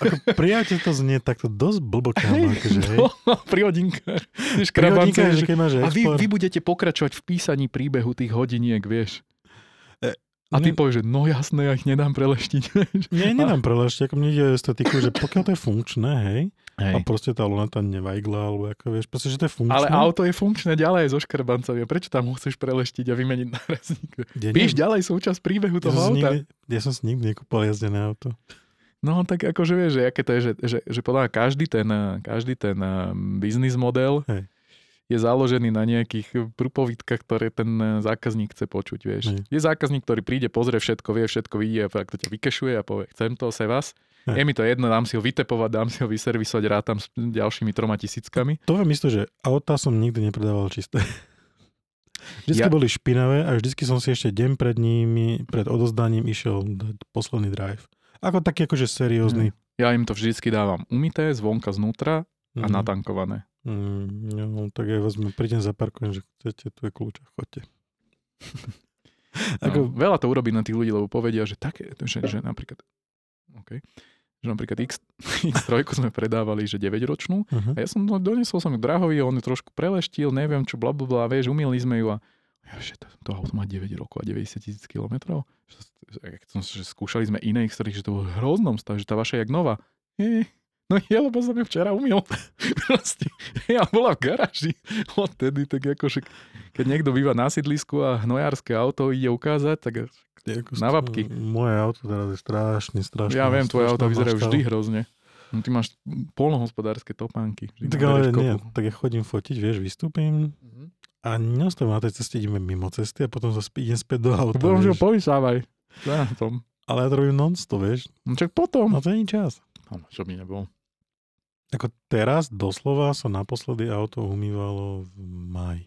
Ako prijateľ to znie takto dosť blbokámo. Akože, hej. No, pri hodinkách. Pri hodinkách, že keď máš A vy, vy budete pokračovať v písaní príbehu tých hodiniek, vieš. A ty povieš, že no jasné, ja ich nedám preleštiť. (laughs) Nie, nedám preleštiť, ako mne ide estetiku, že pokiaľ to je funkčné, hej, hej. a proste tá luneta nevajgla, alebo ako vieš, proste, že to je funkčné. Ale auto je funkčné ďalej so škrbancami. Prečo tam chceš preleštiť a vymeniť nárazník? Ja Píš ďalej súčasť príbehu toho ja auta. Nikdy, ja som si nikdy nekúpal jazdené auto. No tak akože vieš, že aké to je, že, že, že podľa každý ten, každý ten biznis model hej je založený na nejakých prúpovídkach, ktoré ten e, zákazník chce počuť, vieš. Mm. Je zákazník, ktorý príde, pozrie všetko, vie všetko, vidí a fakt to ťa vykešuje a povie, chcem to, se vás. Je mi to jedno, dám si ho vytepovať, dám si ho vyservisovať, rátam s ďalšími troma tisíckami. To vám isto, že autá som nikdy nepredával čisté. (laughs) Vždycky ja... boli špinavé a vždycky som si ešte deň pred nimi, pred odozdaním išiel dať posledný drive. Ako taký akože seriózny. Mm. Ja im to vždycky dávam umité, zvonka, znútra a mm. natankované. Mm, no, tak ja vás prídem zaparkujem, že chcete, tu je kľúč a chodte. (laughs) Ako... No, veľa to urobí na tých ľudí, lebo povedia, že také, že, že napríklad, okay, že napríklad X, (laughs) X3 sme predávali, že 9-ročnú uh-huh. a ja som, no, donesol som ju drahovi, on ju trošku preleštil, neviem čo, bla, bla, bla, vieš, umýli sme ju a ja, že to, to auto má 9 rokov a 90 tisíc kilometrov. Skúšali sme iné X3, že to bolo v hroznom stave, že tá vaša je jak nová. Je, No je, lebo som ju včera umil. (laughs) Proste, ja bola v garáži odtedy, tak akože keď niekto býva na sídlisku a hnojárske auto ide ukázať, tak na babky. Moje auto teraz je strašne, strašne. Ja viem, tvoje auto vyzerajú vždy hrozne. No, ty máš polnohospodárske topánky. Tak ale nie, tak ja chodím fotiť, vieš, vystúpim mm-hmm. a neostávam na tej ceste, ideme mimo cesty a potom zase idem späť do auta. Potom, že ho povysávaj. tom. Ale ja to robím non-stop, vieš. No čak potom. No to nie čas. No, čo by nebolo. Ako teraz doslova sa naposledy auto umývalo v maj.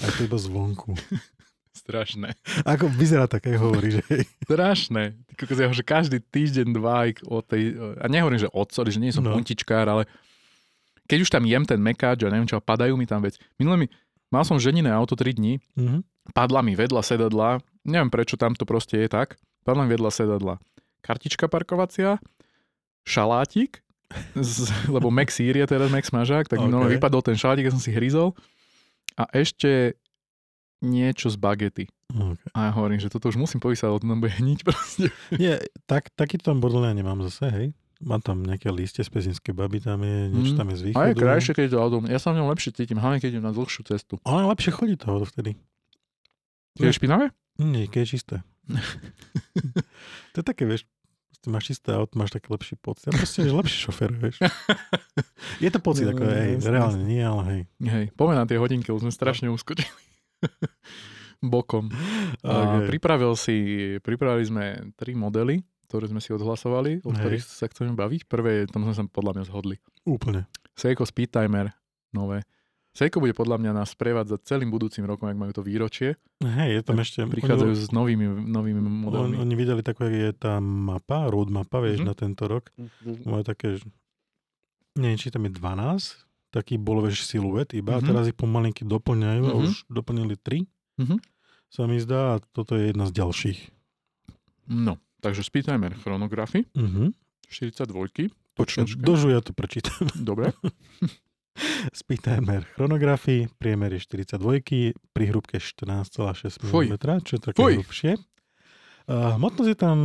Aj to iba zvonku. (laughs) Strašné. Ako vyzerá tak, aj hovorí, že (laughs) Strašné. Ja že každý týždeň, dva o tej, a nehovorím, že odsoli, že nie som no. puntičkár, ale keď už tam jem ten mekáč a neviem čo, padajú mi tam veci. Minulé mi, mal som ženiné auto 3 dní, mm-hmm. padla mi vedľa sedadla, neviem prečo tam to proste je tak, padla mi vedľa sedadla. Kartička parkovacia, šalátik z, lebo Max Síria, teraz Max Mažák, tak okay. no, vypadol ten šátik, ja som si hryzol. A ešte niečo z bagety. Okay. A ja hovorím, že toto už musím povysať, lebo to bude hniť proste. Nie, tak, takýto tam bordel ja nemám zase, hej. Mám tam nejaké liste z pezinskej baby, tam je, niečo mm. tam je z východu. A je krajšie, keď je to auto. Ja sa v ňom lepšie cítim, hlavne keď idem na dlhšiu cestu. Ale lepšie chodí to vtedy. Je špinavé? Nie, keď je čisté. (laughs) to je také, vieš, ty máš čisté auto, máš taký lepší pocit. A proste, že lepší šofér, vieš. (laughs) Je to pocit, ako hej, reálne nie, ale hej. Hej, poďme na tie hodinky, už sme strašne uskočili. (laughs) Bokom. Okay. pripravil si, pripravili sme tri modely, ktoré sme si odhlasovali, o ktorých sa chceme baviť. Prvé, tam sme sa podľa mňa zhodli. Úplne. Seiko Speedtimer, nové. Seiko bude podľa mňa nás prevádzať celým budúcim rokom, ak majú to výročie. Hej, je tam ešte... Prichádzajú oni, s novými, novými modelmi. On, oni videli takú, je tá mapa, road mapa, vieš, mm-hmm. na tento rok. Mm-hmm. Majú také, neviem, či tam je 12, taký bol, vieš, siluet iba, mm-hmm. a teraz ich pomalinky doplňajú mm-hmm. a už doplnili 3. Mm-hmm. Sa mi zdá, a toto je jedna z ďalších. No, takže Speedtimer chronografy, mm-hmm. 42. Počkaj, dožu ja to prečítam. Dobre. (laughs) (laughs) Timer chronografii, priemer je 42, pri hrúbke 14,6 mm, čo je také hrubšie. Uh, hmotnosť je tam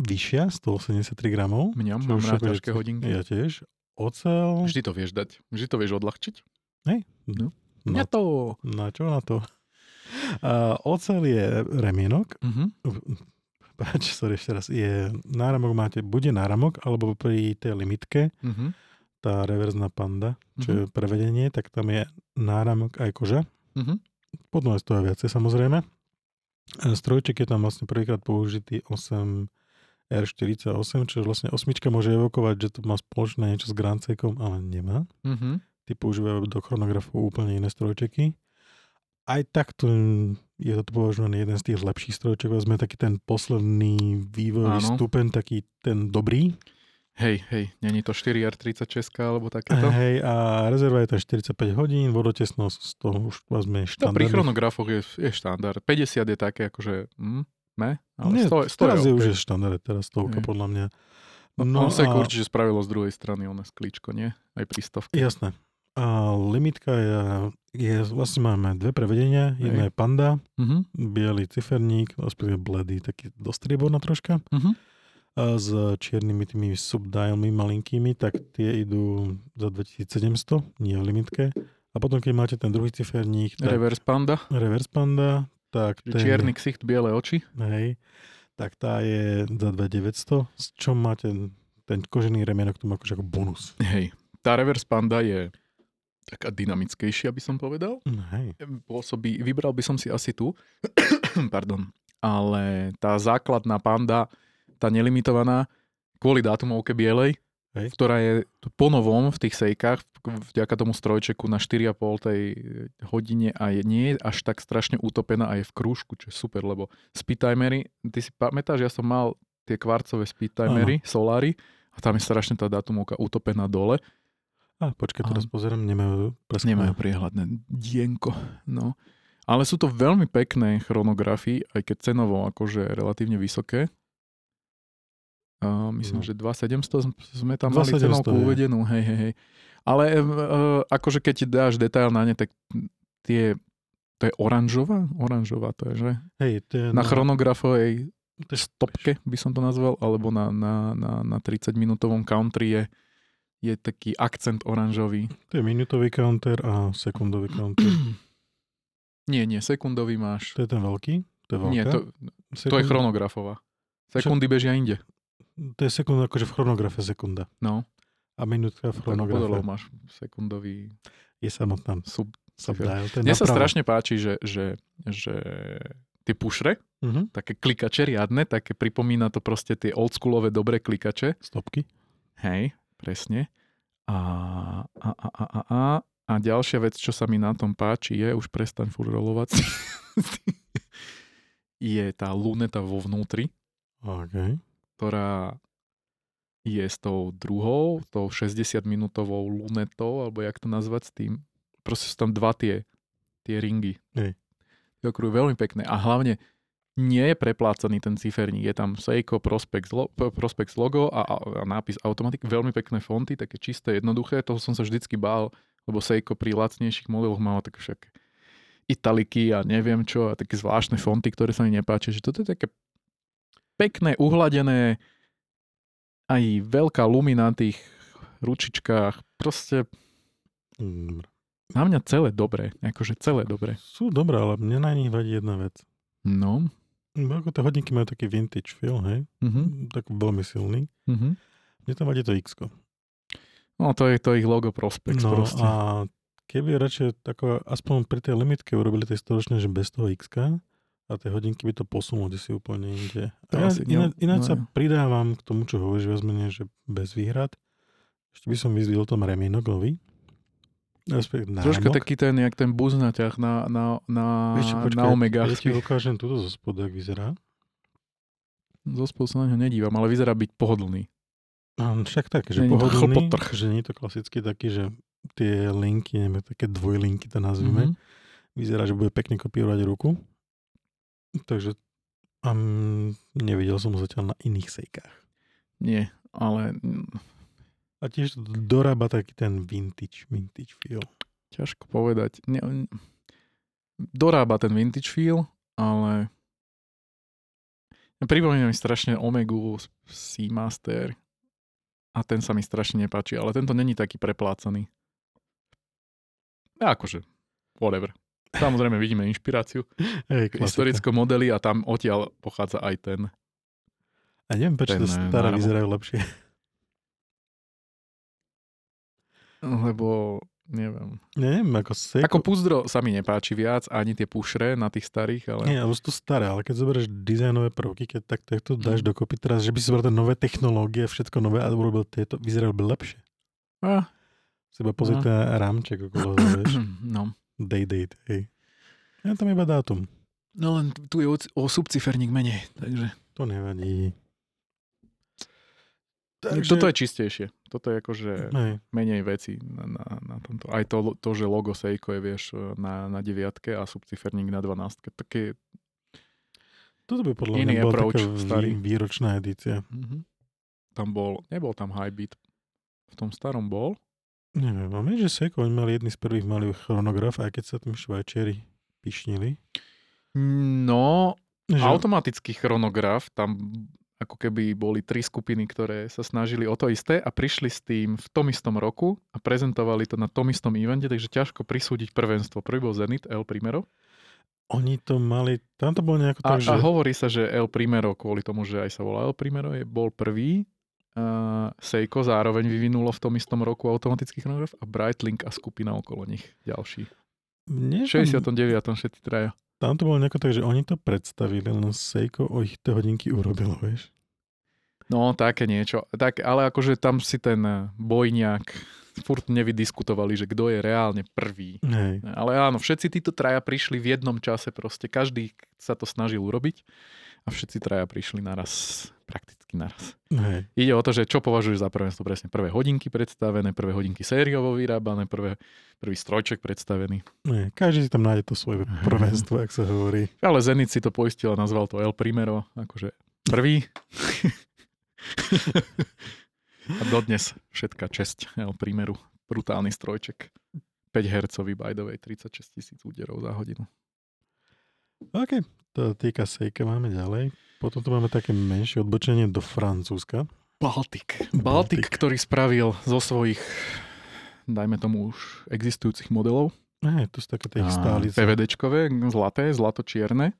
vyššia, 183 gramov. Mňam, mám rád ťažké hodinky. Ja tiež. Ocel... Vždy to vieš dať. Vždy to vieš odľahčiť. Hej. No. Na to. Na čo na to? Uh, ocel je remienok. Uh-huh. (laughs) Páč, sorry, ešte raz. Je, náramok máte, bude náramok, alebo pri tej limitke, uh-huh. Tá reverzná panda, čo uh-huh. je prevedenie, tak tam je náramok aj koža. Uh-huh. Potom je toho viacej samozrejme. Strojček je tam vlastne prvýkrát použitý 8 R48, čo vlastne osmička môže evokovať, že to má spoločné niečo s Grand ale nemá. Uh-huh. Ty používajú do chronografu úplne iné strojčeky aj takto je to považovaný jeden z tých lepších strojček. Sme taký ten posledný vývojový stupeň, taký ten dobrý. Hej, hej, není to 4R36 alebo takéto? Hej, a rezerva je to 45 hodín, vodotesnosť toho už vlastne štandard. No, pri chronografoch je, je štandard. 50 je také akože, hm, ne? Ale Nie, 100, 100 teraz je, je už je štandard, teraz stovka podľa mňa. No, no on sa a... určite spravilo z druhej strany, ono sklíčko, nie? Aj pri stovke. Jasné. A limitka je, je, vlastne máme dve prevedenia. Jedna je panda, uh-huh. biely ciferník, respektíve bledý, taký dostrieborná troška. Uh-huh. S čiernymi tými subdialmi malinkými, tak tie idú za 2700, nie v limitke. A potom, keď máte ten druhý ciferník... Tak, reverse panda. Reverse panda, tak ten... Čierny ksicht, biele oči. Hej, tak tá je za 2900, s čom máte ten kožený remienok tomu akože ako bonus. Hej, tá reverse panda je taká dynamickejšia, by som povedal. Mm, hej. Pôsobí, vybral by som si asi tu, (coughs) pardon, ale tá základná panda, tá nelimitovaná, kvôli dátumovke bielej, hej. ktorá je ponovom v tých sejkách, vďaka tomu strojčeku na 4,5 tej hodine a je, nie je až tak strašne utopená a je v krúžku, čo je super, lebo speed timery, ty si pamätáš, ja som mal tie kvarcové speed timery, Solary, a tam je strašne tá dátumovka utopená dole a počkaj, teraz a... pozerám, nemajú preskúmané. Nemajú priehľadné dienko, no. Ale sú to veľmi pekné chronografy, aj keď cenovo akože relatívne vysoké. Uh, myslím, no. že 2700 sme tam 2700, mali cenovku je. uvedenú, hej, hej, hej. Ale uh, akože keď dáš detail na ne, tak tie, to je oranžová? Oranžová to je, že? Hej, to je na, na chronografovej stopke by som to nazval, alebo na, na, na, na 30 minútovom country je je taký akcent oranžový. To je minutový counter a sekundový counter. (clears throat) nie, nie, sekundový máš. To je ten veľký? To je veľká? Nie, to, Sekund... to je chronografová. Sekundy Čo? bežia inde. To je sekunda, akože v chronografe sekunda. No. A minútka v chronografe. Tak máš sekundový... Je samotná. Sub, subdial. Mne sa strašne páči, že, že, že tie pušre, uh-huh. také klikače riadne, také pripomína to proste tie oldschoolové dobré klikače. Stopky. Hej, presne. A, a, a, a, a, a, a ďalšia vec, čo sa mi na tom páči, je, už prestaň furt rolovať, (laughs) je tá luneta vo vnútri, okay. Ktorá je s tou druhou, tou 60-minútovou lunetou, alebo jak to nazvať s tým. Proste sú tam dva tie, tie ringy. Hey. veľmi pekné. A hlavne nie je preplácaný ten ciferník. Je tam Seiko Prospect, Prospect logo a, a, a nápis Automatic. Veľmi pekné fonty, také čisté, jednoduché. Toho som sa vždycky bál, lebo Seiko pri lacnejších modeloch malo také však italiky a neviem čo a také zvláštne fonty, ktoré sa mi nepáčia. Že toto je také pekné, uhladené, aj veľká lumina na tých ručičkách. Proste mm. na mňa celé dobré. Akože celé dobré. Sú dobré, ale mne na nich vadí jedna vec. No. Ako tie hodinky majú taký vintage feel, hej? Uh-huh. Tak veľmi silný. Uh-huh. Mne tam vadí to x No, to je to ich logo Prospex no, proste. a keby radšej tako, aspoň pri tej limitke urobili tej storočné, že bez toho x a tie hodinky by to posunuli si úplne inde. A ja, iná, ináč no, sa pridávam k tomu, čo hovoríš viac menej, že bez výhrad. Ešte by som vyzdvihol tom remienok nový. Troška taký ten, jak ten buz na ťah na, na, na, Víš, počkaj, na Omega. Ja ti ukážem túto zo spodu, jak vyzerá. Zo spodu sa na ňo nedívam, ale vyzerá byť pohodlný. A však tak, že nie pohodlný, že nie je to klasicky taký, že tie linky, neviem, také dvojlinky to nazvime. Mm-hmm. Vyzerá, že bude pekne kopírovať ruku. Takže um, nevidel som zatiaľ na iných sejkách. Nie, ale a tiež dorába taký ten vintage, vintage feel. ťažko povedať. Ne, dorába ten vintage feel, ale pripomína mi strašne Omegu Seamaster a ten sa mi strašne nepáči, ale tento není taký preplácaný. Akože, whatever. Samozrejme vidíme inšpiráciu. (laughs) Hey, historické modely a tam odtiaľ pochádza aj ten. A neviem, prečo to eh, staré vyzerajú lepšie. Lebo Neviem. Neviem, ako Seiko... Ako Puzdro sa mi nepáči viac, ani tie pušre na tých starých, ale... Nie, ale sú to staré, ale keď zoberieš dizajnové prvky, keď tak, to dáš mm. dokopy teraz, že by si zobral nové technológie, všetko nové a urobil tieto, vyzeral by lepšie. A. Si iba pozrieť no. ten rámček okolo, vieš. (clears throat) No. Day date, hej. Ja tam iba dátum. No len tu je o, o subciferník menej, takže... To nevadí. Takže... Toto je čistejšie. Toto je akože Hej. menej veci na, na, na tomto. Aj to, to, že logo Seiko je, vieš, na, na deviatke a subciferník na dvanástke. Také Toto by podľa mňa bola taká starý. výročná edícia. Mm-hmm. Tam bol, nebol tam high beat. V tom starom bol. Neviem, máme, že Seiko, oni mali jedný z prvých malý chronograf, aj keď sa tým švajčiari pišnili. No, že... automatický chronograf, tam ako keby boli tri skupiny, ktoré sa snažili o to isté a prišli s tým v tom istom roku a prezentovali to na tom istom evente, takže ťažko prisúdiť prvenstvo. Prvý bol Zenit, El Primero. Oni to mali, tam to bolo nejako tak, že... A hovorí sa, že El Primero, kvôli tomu, že aj sa volá El Primero, je, bol prvý. Uh, Seiko zároveň vyvinulo v tom istom roku automatický chronograf a Brightlink a skupina okolo nich ďalší. V 69. všetci traja. Tam to bolo nejako tak, že oni to predstavili, len Seiko o ich tie hodinky urobilo, vieš. No, také niečo. Tak, ale akože tam si ten eh, bojňák furt nevydiskutovali, že kto je reálne prvý. Hej. Ale áno, všetci títo traja prišli v jednom čase proste. Každý sa to snažil urobiť a všetci traja prišli naraz, prakticky naraz. Hej. Ide o to, že čo považuješ za prvenstvo presne. Prvé hodinky predstavené, prvé hodinky sériovo vyrábané, prvé, prvý strojček predstavený. Hej. Každý si tam nájde to svoje prvenstvo, ak sa hovorí. Ale Zenit si to poistil a nazval to El Primero, akože prvý. a dodnes všetká česť El Primeru. Brutálny strojček. 5 hercový, by the way, 36 tisíc úderov za hodinu. OK, to týka Sejka, máme ďalej. Potom tu máme také menšie odbočenie do Francúzska. Baltik. Baltik, ktorý spravil zo svojich, dajme tomu už existujúcich modelov. Aj, to sú také tie stálice. PVDčkové, zlaté, zlato-čierne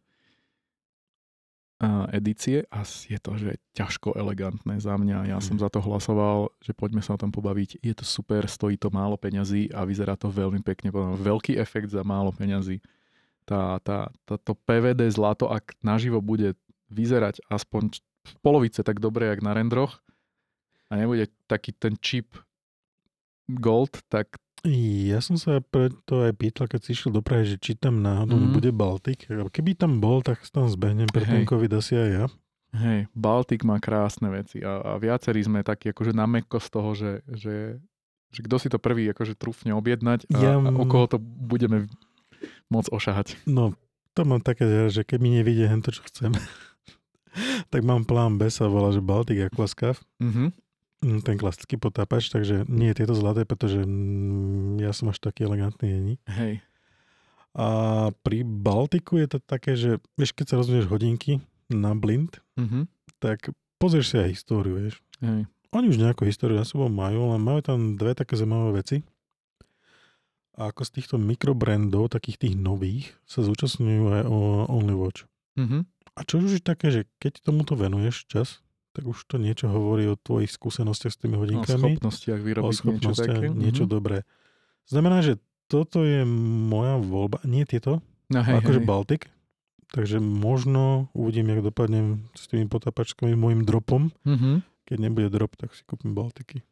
edície a je to, že ťažko elegantné za mňa. Ja mm. som za to hlasoval, že poďme sa o tom pobaviť. Je to super, stojí to málo peňazí a vyzerá to veľmi pekne. Veľký efekt za málo peňazí tá, tá, tá, to PVD zlato, ak naživo bude vyzerať aspoň v polovice tak dobre, jak na rendroch a nebude taký ten chip gold, tak ja som sa preto aj pýtal, keď si išiel do Prahy, že či tam náhodou mm. bude Baltik. Keby tam bol, tak tam zbehnem pre ten COVID asi aj ja. Hej, Baltik má krásne veci a, a viacerí sme takí akože na mekko z toho, že, že, že kto si to prvý akože trúfne objednať a, ja... a o koho to budeme môcť ošahať. No, to mám také, že keď mi nevidie to, čo chcem, (laughs) tak mám plán B sa volá, že Baltic Aquascav. Mm-hmm. Ten klasický potápač, takže nie je tieto zlaté, pretože mm, ja som až taký elegantný není. Hej. A pri Baltiku je to také, že vieš, keď sa rozumieš hodinky na blind, mm-hmm. tak pozrieš si aj históriu, vieš. Hej. Oni už nejakú históriu na sebou majú, ale majú tam dve také zaujímavé veci. A ako z týchto mikrobrandov, takých tých nových, sa zúčastňujú aj o Only Watch. Mm-hmm. A čo už je také, že keď tomuto venuješ čas, tak už to niečo hovorí o tvojich skúsenostiach s tými hodinkami. O schopnostiach vyrobiť o schopnostiach, niečo také. Niečo mm-hmm. dobré. Znamená, že toto je moja voľba. Nie tieto, no, hej, akože hej. Baltic. Takže možno uvidím, jak dopadnem s tými potapačkami, môjim dropom. Mm-hmm. Keď nebude drop, tak si kúpim Baltiky.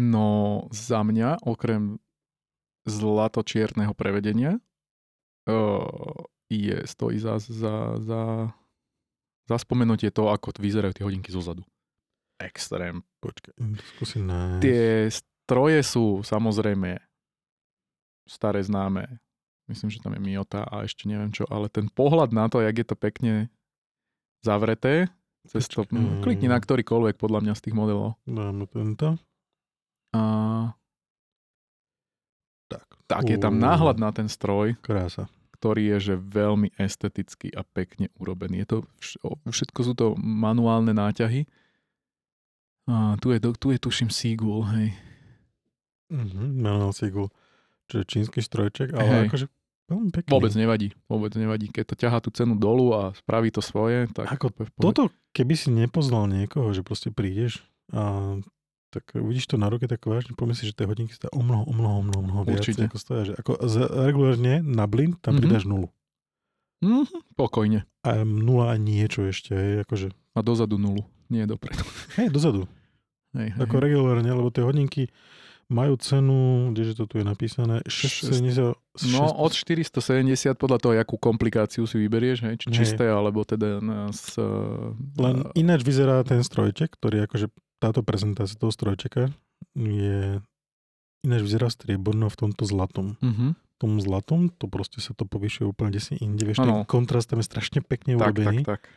No za mňa, okrem zlato-čierneho prevedenia uh, je, stojí za, za, za, za spomenutie to, ako vyzerajú tie hodinky zozadu. Extrém. Počkaj, skúsim nájsť. Tie stroje sú samozrejme staré známe. Myslím, že tam je Miota a ešte neviem čo, ale ten pohľad na to, jak je to pekne zavreté, cez to, klikni na ktorýkoľvek podľa mňa z tých modelov. Dáme tento. A tak je tam náhľad na ten stroj. Krása. Ktorý je že veľmi estetický a pekne urobený. Je to, všetko sú to manuálne náťahy. A tu je, tu je tuším Seagull, hej. Mm-hmm, manuál Seagull. Čo je čínsky strojček, ale hej. akože veľmi pekný. Vôbec nevadí, vôbec nevadí. Keď to ťahá tú cenu dolu a spraví to svoje, tak... Ako, toto, keby si nepoznal niekoho, že proste prídeš a tak vidíš to na ruke, tak vážne pomyslíš, že tie hodinky stojí o mnoho, o mnoho, o mnoho, mnoho viac, ako stoja. Že ako z, regulárne na blin tam mm-hmm. pridáš nulu. Mm-hmm, pokojne. A nula a niečo ešte, hej, akože. A dozadu nulu, nie dopredu. Hej, dozadu. Hej, hej, ako hej. regulárne, lebo tie hodinky majú cenu, kdeže to tu je napísané, 670, 6, No od 470 podľa toho, akú komplikáciu si vyberieš, hej, či hej. čisté, alebo teda s... Len ináč vyzerá ten strojček, ktorý akože táto prezentácia toho strojčeka je ináč vyzerá strieborno v tomto zlatom. V tom zlatom to proste sa to povyšuje úplne si inde. Vieš, ten kontrast tam je strašne pekne tak, urobený. Tak, tak.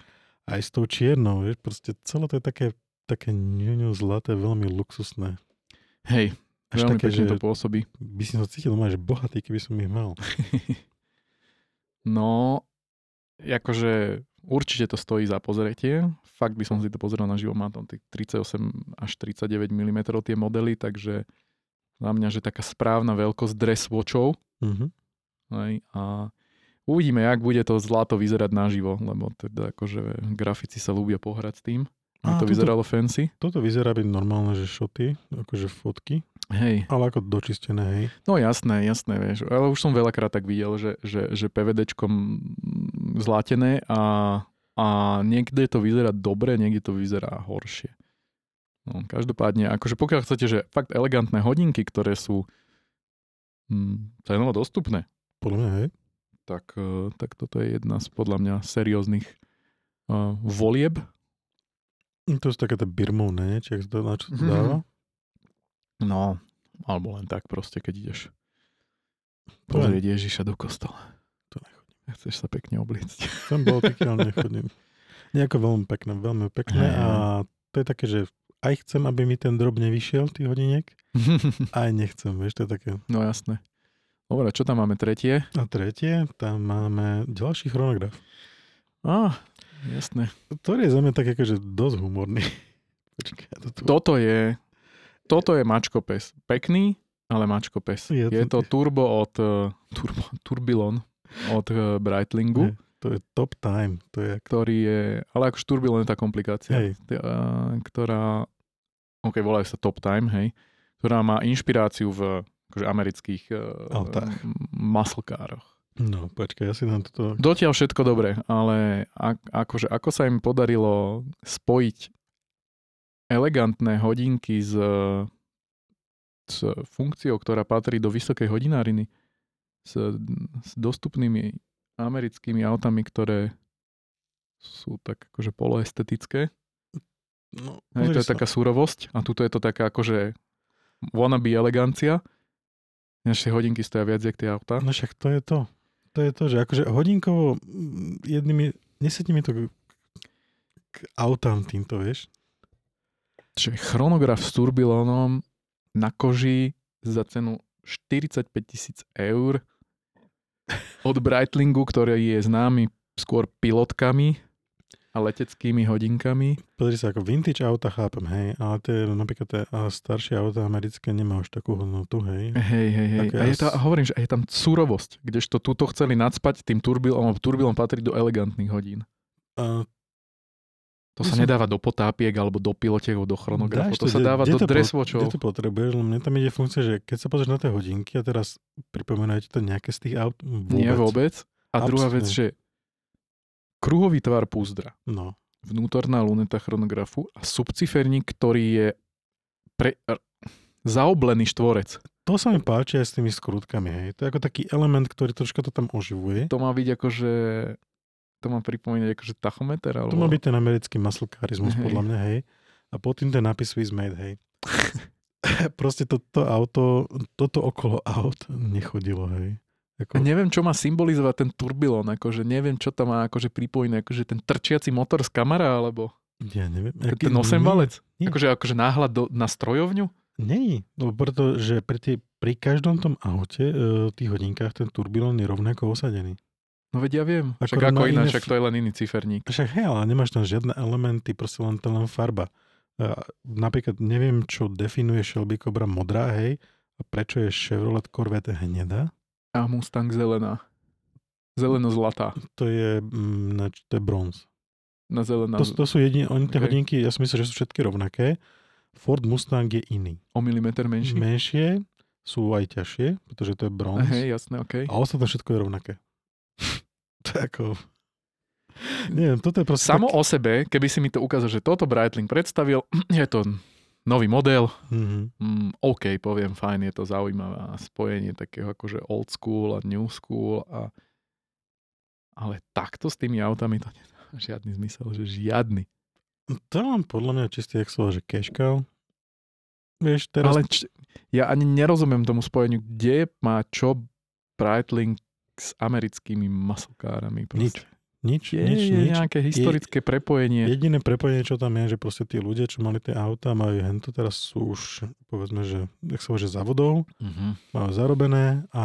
Aj s tou čiernou, vieš, proste celé to je také, také ňuňu zlaté, veľmi luxusné. Hej, Až veľmi také, pekne že to pôsobí. By si sa cítil že bohatý, keby som ich mal. (laughs) no, akože určite to stojí za pozretie. Fakt by som si to pozrel na živo, má tam tých 38 až 39 mm tie modely, takže za mňa, že taká správna veľkosť dress watchov. Mm-hmm. A uvidíme, jak bude to zlato vyzerať naživo, lebo teda akože grafici sa ľúbia pohrať s tým. A to toto, vyzeralo fancy. Toto vyzerá byť normálne, že šoty, akože fotky. Hej. Ale ako dočistené, hej. No jasné, jasné, vieš. Ale už som veľakrát tak videl, že, že, že PVDčkom zlatené a, a niekde to vyzerá dobre, niekde to vyzerá horšie. No, každopádne, akože pokiaľ chcete, že fakt elegantné hodinky, ktoré sú hm, cenovo dostupné. Podľa mňa, hej. Tak, e, tak toto je jedna z podľa mňa serióznych uh, volieb. To sú také tie birmovné, či to na čo to dáva? Mm-hmm. No, alebo len tak proste, keď ideš pozrieť Ježiša do kostola. To nechodím. Chceš sa pekne obliecť. (laughs) Som bol taký, ale nechodím. Nejako veľmi pekné, veľmi pekné a to je také, že aj chcem, aby mi ten drob nevyšiel, tých hodiniek, (laughs) aj nechcem, vieš, to je také. No jasné. Dobre, čo tam máme tretie? A tretie, tam máme ďalší chronograf. Á, jasné. Ktorý je za mňa tak akože dosť humorný. (laughs) Počkaj, to tu... Toto je toto je mačko pes. Pekný, ale mačko pes. Je to, je to turbo od uh, turbo, Turbilon od uh, Breitlingu. Je, to je top time. To je... Ktorý je, ale akože Turbilon je tá komplikácia. Hej. Uh, ktorá, ok, volajú sa top time, hej. Ktorá má inšpiráciu v akože amerických uh, maslkároch. No, počkaj, ja si nám toto... Dotiaľ všetko dobre, ale ak, akože, ako sa im podarilo spojiť elegantné hodinky s, s funkciou, ktorá patrí do vysokej hodináriny, s, s dostupnými americkými autami, ktoré sú tak akože poloestetické. No, Hej, to je sa. taká surovosť a tuto je to taká akože wannabe elegancia. Naše hodinky stoja viac, jak tie auta. No však to je to. To je to, že akože hodinkovo jednými, nesedí mi to k, k autám týmto, vieš. Čiže chronograf s turbilónom na koži za cenu 45 tisíc eur od Breitlingu, ktorý je známy skôr pilotkami a leteckými hodinkami. Pozri sa, ako vintage auta chápem, hej, ale tie, napríklad tie staršie auta americké nemá už takú hodnotu, hej. Hej, hej, hej. A je to, hovorím, že je tam surovosť, kdežto túto chceli nadspať tým turbilom, turbilom patrí do elegantných hodín. A to sa nedáva do potápiek alebo do pilotiek, do chronografu, to, to sa dáva do dresswatchov. Kde to potrebuješ? Mne tam ide funkcia, že keď sa pozrieš na tie hodinky a teraz pripomínajte to nejaké z tých aut, vôbec. Nie vôbec. A Absolutne. druhá vec, že kruhový tvar púzdra, no. vnútorná luneta chronografu a subciferník, ktorý je pre, zaoblený štvorec. To sa mi páči aj s tými skrutkami, hej. To je ako taký element, ktorý troška to tam oživuje. To má byť akože to má pripomínať akože tachometer? Alebo... To má byť ten americký maslkárizmus, podľa mňa, hej. A pod tým ten nápis Swiss made, hej. (laughs) Proste toto auto, toto okolo aut nechodilo, hej. Ako... neviem, čo má symbolizovať ten turbilon, akože neviem, čo tam má akože pripojené, akože ten trčiaci motor z kamera, alebo... Ja neviem. Aký... Ten 8 valec? Akože, akože náhľad do, na strojovňu? Nie, no pretože pri, tie, pri každom tom aute, v tých hodinkách, ten turbilón je rovnako osadený. No veď ja viem, však ako ináč, však to je len iný ciferník. Však hej, ale nemáš tam žiadne elementy, proste len to len farba. Napríklad neviem, čo definuje Shelby Cobra modrá, hej, a prečo je Chevrolet Corvette hnedá. A Mustang zelená. Zeleno-zlatá. To je, mm, to je bronz. Na zelená. To, to sú jediné, oni tie okay. hodinky, ja si myslím, že sú všetky rovnaké. Ford Mustang je iný. O milimeter menší? Menšie, sú aj ťažšie, pretože to je bronz. Hej, jasné. Okay. A ostatné všetko je rovnaké. (laughs) ako... Neviem, toto je proste... Samo tak... o sebe, keby si mi to ukázal, že toto Breitling predstavil, (clears throat) je to nový model. Mm-hmm. Mm, OK, poviem, fajn, je to zaujímavé spojenie takého akože old school a new school. A... Ale takto s tými autami to nedá (laughs) žiadny zmysel, že žiadny. To mám podľa mňa čistý, jak sa že cashcow. Vieš, teraz... Ale č- ja ani nerozumiem tomu spojeniu, kde má čo Breitling s americkými maslkárami. Nič. Nič, je, nič, je nič. nejaké historické je, prepojenie. Jediné prepojenie, čo tam je, že proste tí ľudia, čo mali tie auta, majú hento teraz sú už, povedzme, že, jak sa že závodov, uh-huh. majú zarobené a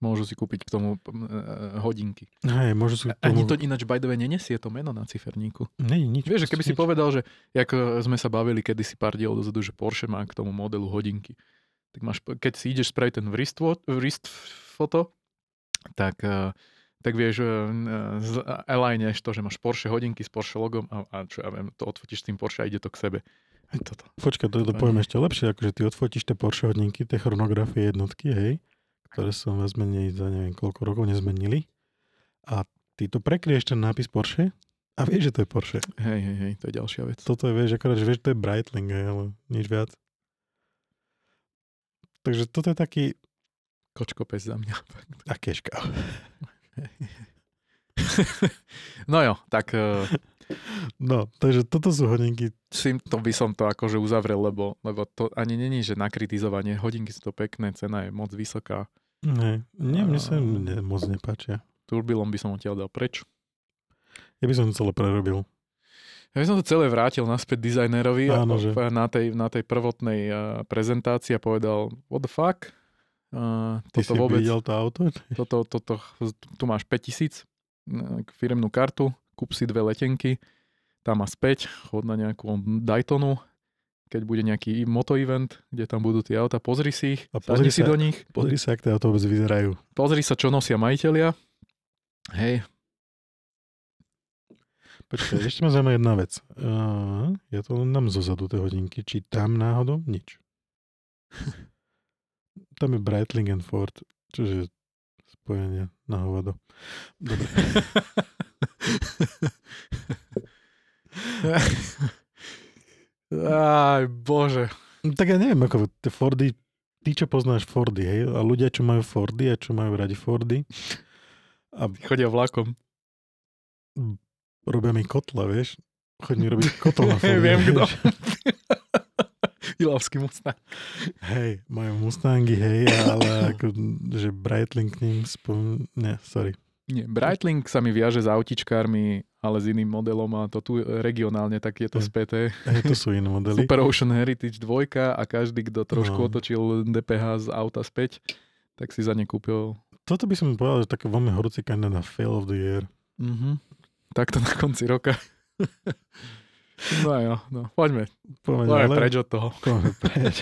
môžu si kúpiť k tomu uh, hodinky. Hej, môžu si tomu... Ani to ináč, by the way, nenesie to meno na ciferníku. Nie, nič. Vieš, keby nič. si povedal, že ako sme sa bavili kedysi pár diel dozadu, že Porsche má k tomu modelu hodinky, tak máš, keď si ideš spraviť ten wrist, wrist foto, tak uh, tak vieš, alignieš to, že máš Porsche hodinky s Porsche logom a, a čo ja viem, to odfotíš s tým Porsche a ide to k sebe. Toto. Počkaj, to, to poviem ešte lepšie, akože ty odfotíš tie Porsche hodinky, tie chronografie jednotky, hej, ktoré som viac menej za neviem koľko rokov nezmenili a ty to prekrieš ten nápis Porsche a vieš, že to je Porsche. Hej, hej, hej, to je ďalšia vec. Toto je, vieš, akorát, že vieš, to je Breitling, hej, ale nič viac. Takže toto je taký... Kočko pes za mňa. A keška. (laughs) no jo, tak... Uh, no, takže toto sú hodinky. to by som to akože uzavrel, lebo, lebo to ani není, že na kritizovanie. Hodinky sú to pekné, cena je moc vysoká. Ne, nie, mne sa ne, moc nepáčia. Turbilom by som odtiaľ dal preč. Ja by som to celé prerobil. Ja by som to celé vrátil naspäť dizajnerovi Áno, a že... na, tej, na tej prvotnej uh, prezentácii a povedal, what the fuck, Uh, Ty toto si vôbec, videl to auto? (laughs) Toto, toto, tu máš 5000 firemnú kartu, kúp si dve letenky, tam má späť, chod na nejakú Daytonu, keď bude nejaký moto event, kde tam budú tie auta, pozri si ich, a pozri si do nich. Pozri sa, ak tie auto vôbec vyzerajú. Pozri sa, čo nosia majiteľia. Hej. Počkaj, ešte ma zaujíma jedna vec. Uh, ja to len dám zozadu tie hodinky. Či tam náhodou? Nič. (laughs) Tam je Breitling and Ford, je spojenie na hovado. Dobre. (laughs) Aj, bože. Tak ja neviem, ako tie Fordy, ty čo poznáš Fordy, hej? A ľudia, čo majú Fordy a čo majú radi Fordy. A... Chodia vlakom. Robia mi kotla, vieš? Chodí mi robiť kotol na (laughs) Fordy. Viem, kto. (laughs) Ilavský Mustang. Hej, majú Mustangy, hej, ale (coughs) ako, že Breitling k ním spom... Nie, sorry. Nie, Breitling sa mi viaže s autičkármi, ale s iným modelom a to tu regionálne tak je to späté. Hej, to sú iné modely. (laughs) Super Ocean Heritage 2 a každý, kto trošku no. otočil DPH z auta späť, tak si za ne kúpil. Toto by som povedal, že také veľmi horúci kandidát na fail of the year. Mm-hmm. Takto na konci roka. (laughs) No jo, no, poďme. Poďme, poďme preč od toho. Poďme preč.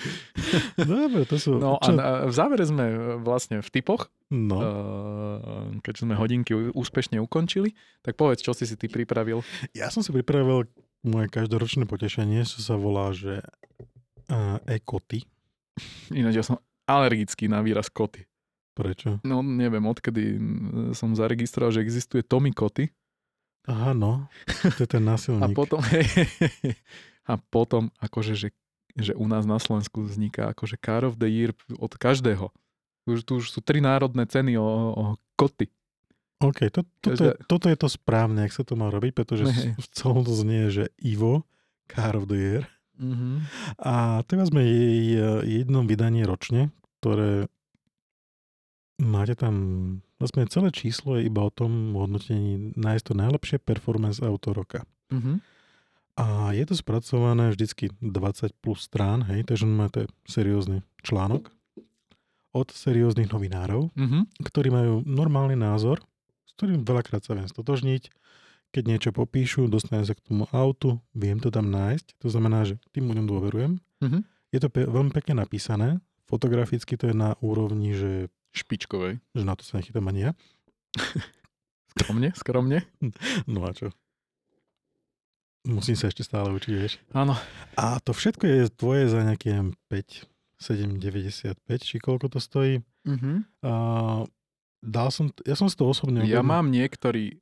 (laughs) Dobre, to sú... No čo? a v závere sme e, vlastne v typoch, no. Uh, keď sme hodinky úspešne ukončili, tak povedz, čo si si ty pripravil. Ja som si pripravil moje každoročné potešenie, čo sa volá, že uh, e-koty. Ináč ja som alergický na výraz koty. Prečo? No neviem, odkedy som zaregistroval, že existuje Tommy Koty. Aha, no. To je ten násilník. a potom, (laughs) a potom akože, že, že u nás na Slovensku vzniká akože Car of the Year od každého. Už, tu už sú tri národné ceny o, o koty. OK, to, toto, je, toto je to správne, ak sa to má robiť, pretože hey. (laughs) v celom to znie, že Ivo, Car of the Year. Mm-hmm. A teraz sme jej jednom vydanie ročne, ktoré máte tam Vlastne celé číslo je iba o tom hodnotení nájsť to najlepšie performance auto roka. Mm-hmm. A je to spracované vždycky 20 plus strán, hej, takže máte seriózny článok od serióznych novinárov, mm-hmm. ktorí majú normálny názor, s ktorým veľakrát sa viem stotožniť. Keď niečo popíšu, dostanem sa k tomu autu, viem to tam nájsť, to znamená, že tým ľuďom dôverujem. Mm-hmm. Je to pe- veľmi pekne napísané, fotograficky to je na úrovni, že... Špičkovej. Že na to sa nechytám ani ja. (laughs) skromne, skromne. (laughs) No a čo? Musím sa ešte stále učiť, vieš. Áno. A to všetko je tvoje za nejaké 5, 7,95, či koľko to stojí. Mm-hmm. A dal som, ja som si to osobne... Ja mám niektorý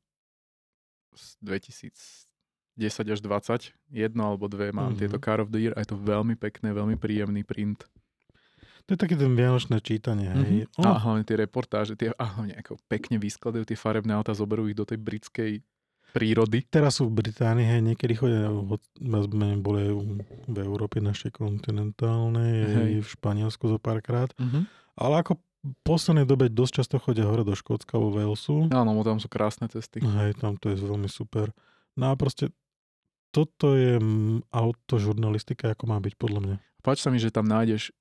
z 2010 až 20, jedno alebo dve mám mm-hmm. tieto Car of the Year a je to veľmi pekné, veľmi príjemný print. To je také ten vianočné čítanie. Mm-hmm. Oh. A hlavne tie reportáže, tie, a hlavne ako pekne vyskladajú tie farebné auta, zoberú ich do tej britskej prírody. Teraz sú v Británii, hej, niekedy chodia, sme boli v Európe našej kontinentálnej, hej. v Španielsku zo párkrát, mm-hmm. ale ako v poslednej dobe dosť často chodia hore do Škótska vo Walesu. Áno, tam sú krásne cesty. Hej, tam to je veľmi super. No a proste toto je autožurnalistika, ako má byť podľa mňa. Páči sa mi, že tam nájdeš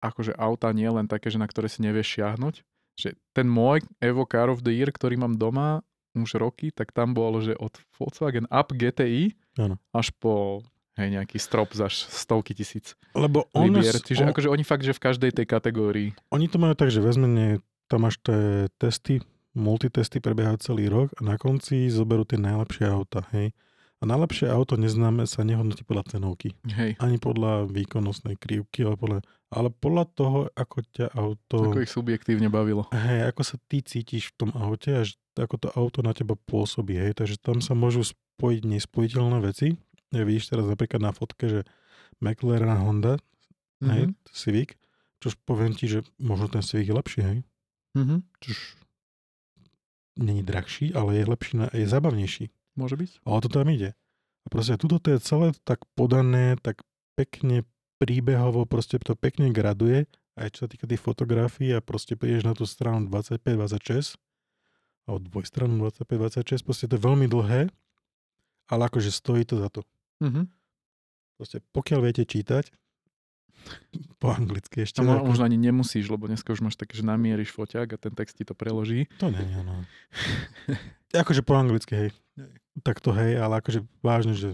akože auta nie len také, že na ktoré si nevieš šiahnuť. Že ten môj Evo Car of the Year, ktorý mám doma, už roky, tak tam bolo, že od Volkswagen Up GTI ano. až po hej, nejaký strop za stovky tisíc Lebo on libier. Čiže on, akože oni fakt, že v každej tej kategórii. Oni to majú tak, že vezme, tam máš tie testy, multitesty prebiehajú celý rok a na konci zoberú tie najlepšie auta, hej. A najlepšie auto neznáme sa nehodnotí podľa cenovky. Hej. Ani podľa výkonnostnej krivky, ale podľa, ale podľa toho, ako ťa auto... Ako ich subjektívne bavilo. Hej, ako sa ty cítiš v tom aute a ako to auto na teba pôsobí. Hej. Takže tam sa môžu spojiť nespojiteľné veci. Ja vidíš teraz napríklad na fotke, že McLaren a Honda, mm-hmm. hej, mhm. Civic, čož poviem ti, že možno ten Civic je lepší, hej. Mm-hmm. Čož není drahší, ale je lepší, je zabavnejší. Môže byť. Ale to tam ide. A proste tuto to je celé tak podané, tak pekne príbehovo, proste to pekne graduje, aj čo sa týka tých fotografií a proste prídeš na tú stranu 25-26 a od dvojstranu 25-26, proste to je veľmi dlhé, ale akože stojí to za to. Mm-hmm. Proste pokiaľ viete čítať, (laughs) po anglicky ešte. No, ako... možno ani nemusíš, lebo dneska už máš také, že namieríš foťák a ten text ti to preloží. To nie, no. (laughs) akože po anglicky, hej. Tak to hej, ale akože vážne, že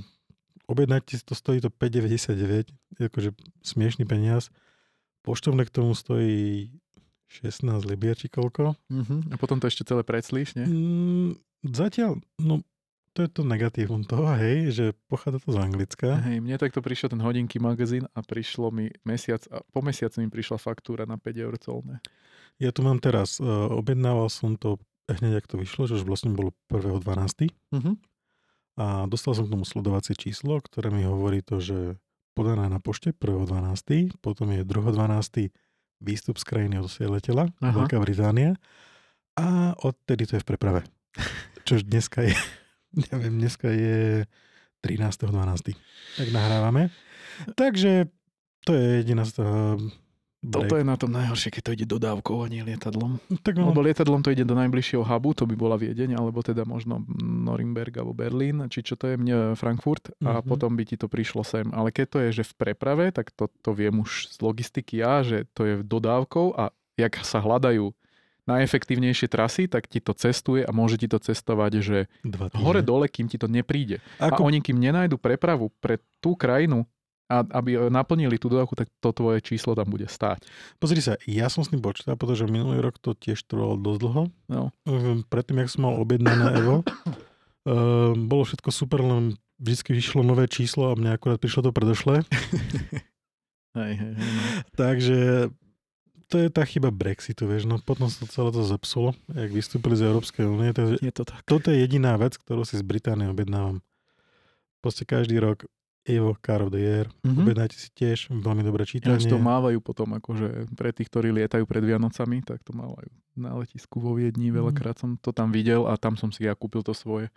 objednať si to stojí to 5,99, akože smiešný peniaz. Poštovné k tomu stojí 16 libier či koľko. Uh-huh. A potom to ešte celé preclíš, nie? Mm, zatiaľ, no to je to negatívum toho, hej, že pochádza to z Anglicka. Hej, mne takto prišiel ten hodinky magazín a prišlo mi mesiac, a po mesiaci mi prišla faktúra na 5 eur colné. Ja tu mám teraz, uh, objednával som to hneď, ak to vyšlo, že už vlastne bolo 1.12. Uh-huh. A dostal som k tomu sledovacie číslo, ktoré mi hovorí to, že podané na pošte 1.12., potom je 2.12. výstup z krajiny od letela, Veľká Británia a odtedy to je v preprave. Čož dneska je (laughs) neviem, dneska je 13.12. Tak nahrávame. Takže to je jediná toho Toto je na tom najhoršie, keď to ide dodávkou a nie lietadlom. Tak no. Lebo lietadlom to ide do najbližšieho hubu, to by bola Viedeň, alebo teda možno Norimberg alebo Berlín, či čo to je mne Frankfurt a mm-hmm. potom by ti to prišlo sem. Ale keď to je, že v preprave, tak to, to viem už z logistiky ja, že to je dodávkou a jak sa hľadajú najefektívnejšie trasy, tak ti to cestuje a môže ti to cestovať, že hore-dole, kým ti to nepríde. Ako... A oni, kým nenajdu prepravu pre tú krajinu, a aby naplnili tú dodávku, tak to tvoje číslo tam bude stáť. Pozri sa, ja som s tým počítal, pretože minulý rok to tiež trvalo dosť dlho. No. Ehm, predtým, jak som mal objednané Evo, uh, (coughs) bolo všetko super, len vždy vyšlo nové číslo a mne akurát prišlo to predošlé. (laughs) hej, hej, hej. No. Takže to je tá chyba Brexitu, vieš, no potom sa celé to zepsulo, jak vystúpili z Európskej únie, takže je to tak. toto je jediná vec, ktorú si z Británie objednávam. Proste každý rok Evo, Car of the Year, mm-hmm. objednajte si tiež, veľmi dobré čítanie. Ja, to mávajú potom, akože pre tých, ktorí lietajú pred Vianocami, tak to mávajú na letisku vo Viedni, mm. veľakrát som to tam videl a tam som si ja kúpil to svoje.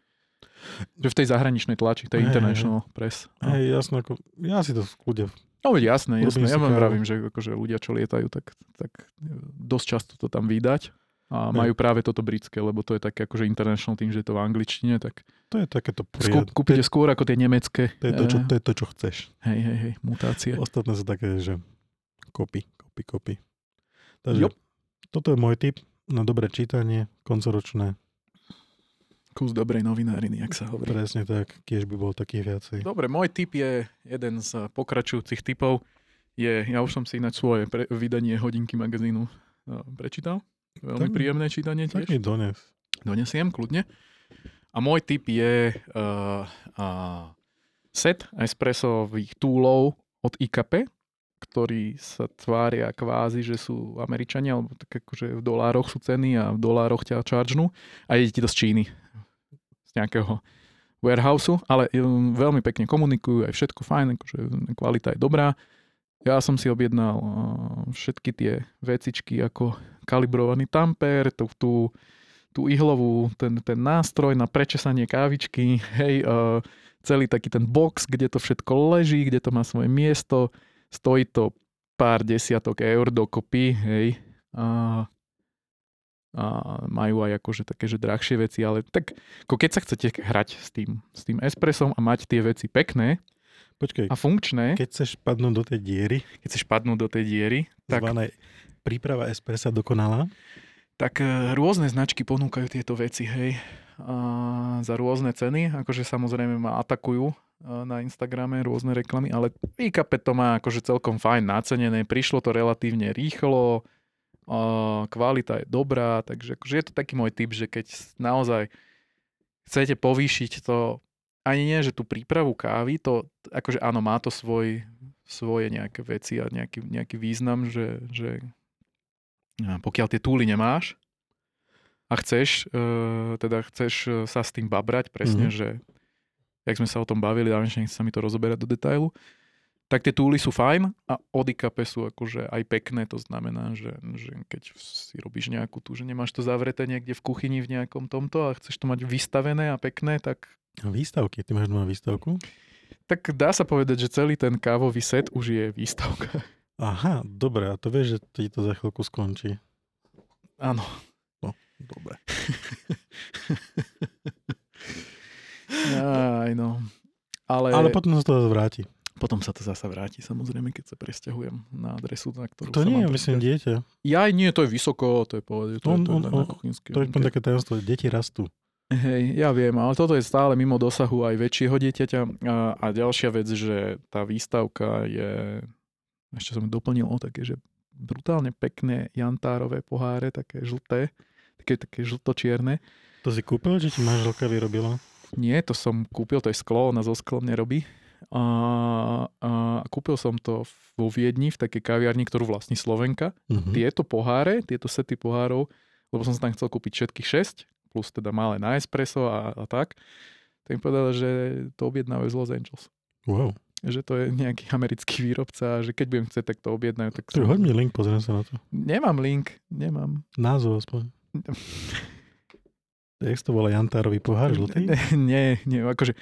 Že v tej zahraničnej tlači, tej hey, international hey, press. No. Hej, jasno, ako, ja si to kľude No jasné, jasné. Ja vám vravím, že akože ľudia, čo lietajú, tak, tak dosť často to tam vydať. A majú práve toto britské, lebo to je také akože international tým, že je to v angličtine, tak to je takéto prijad... kúpite skôr ako tie nemecké. To je to, čo, to je to, čo chceš. Hej, hej, hej, mutácie. Ostatné sú také, že kopy, kopy, kopy. Takže jo. toto je môj tip na dobré čítanie, koncoročné. Kus dobrej novináriny, ak sa hovorí. Presne tak, tiež by bol taký viacej. Dobre, môj tip je jeden z pokračujúcich typov. Je, ja už som si ináč svoje pre, vydanie hodinky magazínu no, prečítal. Veľmi tak, príjemné čítanie tiež. Tak dones. Donesiem, kľudne. A môj tip je uh, uh, set espressových túlov od IKP, ktorí sa tvária kvázi, že sú Američania, alebo tak akože v dolároch sú ceny a v dolároch ťa čaržnú a ide ti to z Číny. Z nejakého warehouseu, ale um, veľmi pekne komunikujú, aj všetko fajn, akože kvalita je dobrá ja som si objednal všetky tie vecičky ako kalibrovaný tamper, tú, tú, tú ihlovú, ten, ten nástroj na prečesanie kávičky, hej, uh, celý taký ten box, kde to všetko leží, kde to má svoje miesto, stojí to pár desiatok eur dokopy, hej, a, a majú aj akože také, že drahšie veci, ale tak ako keď sa chcete hrať s tým, s tým espresom a mať tie veci pekné, Počkej, a funkčné. Keď chceš padnúť do tej diery. Keď chceš padnúť do tej diery. Tak, príprava espressa dokonalá. Tak e, rôzne značky ponúkajú tieto veci, hej. A za rôzne ceny. Akože samozrejme ma atakujú e, na Instagrame rôzne reklamy, ale IKP to má akože celkom fajn nacenené. Prišlo to relatívne rýchlo, kvalita je dobrá, takže akože je to taký môj tip, že keď naozaj chcete povýšiť to ani nie, že tú prípravu kávy, to akože áno, má to svoj, svoje nejaké veci a nejaký, nejaký význam, že, že pokiaľ tie túly nemáš a chceš, uh, teda chceš e, sa s tým babrať, presne, mm-hmm. že jak sme sa o tom bavili, ale nechce sa mi to rozoberať do detailu, tak tie túly sú fajn a od IKP sú akože aj pekné, to znamená, že, že keď si robíš nejakú tú, že nemáš to zavreté niekde v kuchyni v nejakom tomto a chceš to mať vystavené a pekné, tak Výstavky, ty máš doma výstavku? Tak dá sa povedať, že celý ten kávový set už je výstavka. Aha, dobre, a to vieš, že ti to za chvíľku skončí. Áno. No, dobre. Aj no. Ale... Ale potom sa to vráti. Potom sa to zasa vráti, samozrejme, keď sa presťahujem na adresu, na ktorú To nie je, myslím, dieťa. Ja nie, to je vysoko, to je povedať, to, on, je, to on, je on, To je také tajomstvo, deti rastú. Hej, ja viem, ale toto je stále mimo dosahu aj väčšieho dieťaťa. A, a ďalšia vec, že tá výstavka je, ešte som doplnil o také, že brutálne pekné jantárové poháre, také žlté, také, také žltočierne. To si kúpil, že ti manželka vyrobila? Nie, to som kúpil, to je sklo, ona zo sklom nerobí. A, a kúpil som to vo Viedni, v takej kaviarni, ktorú vlastní Slovenka. Uh-huh. Tieto poháre, tieto sety pohárov, lebo som sa tam chcel kúpiť všetkých 6, plus teda malé na espresso a, a tak, tak mi povedal, že to objednávajú z Los Angeles. Wow. Že to je nejaký (laughs) americký výrobca a že keď budem chcieť, tak to objednajú. Tak som... hoď mi link, pozriem sa na to. Nemám link, nemám. Názov aspoň. (laughs) Jak to volá Jantárový pohár žltý? Nie, nie, akože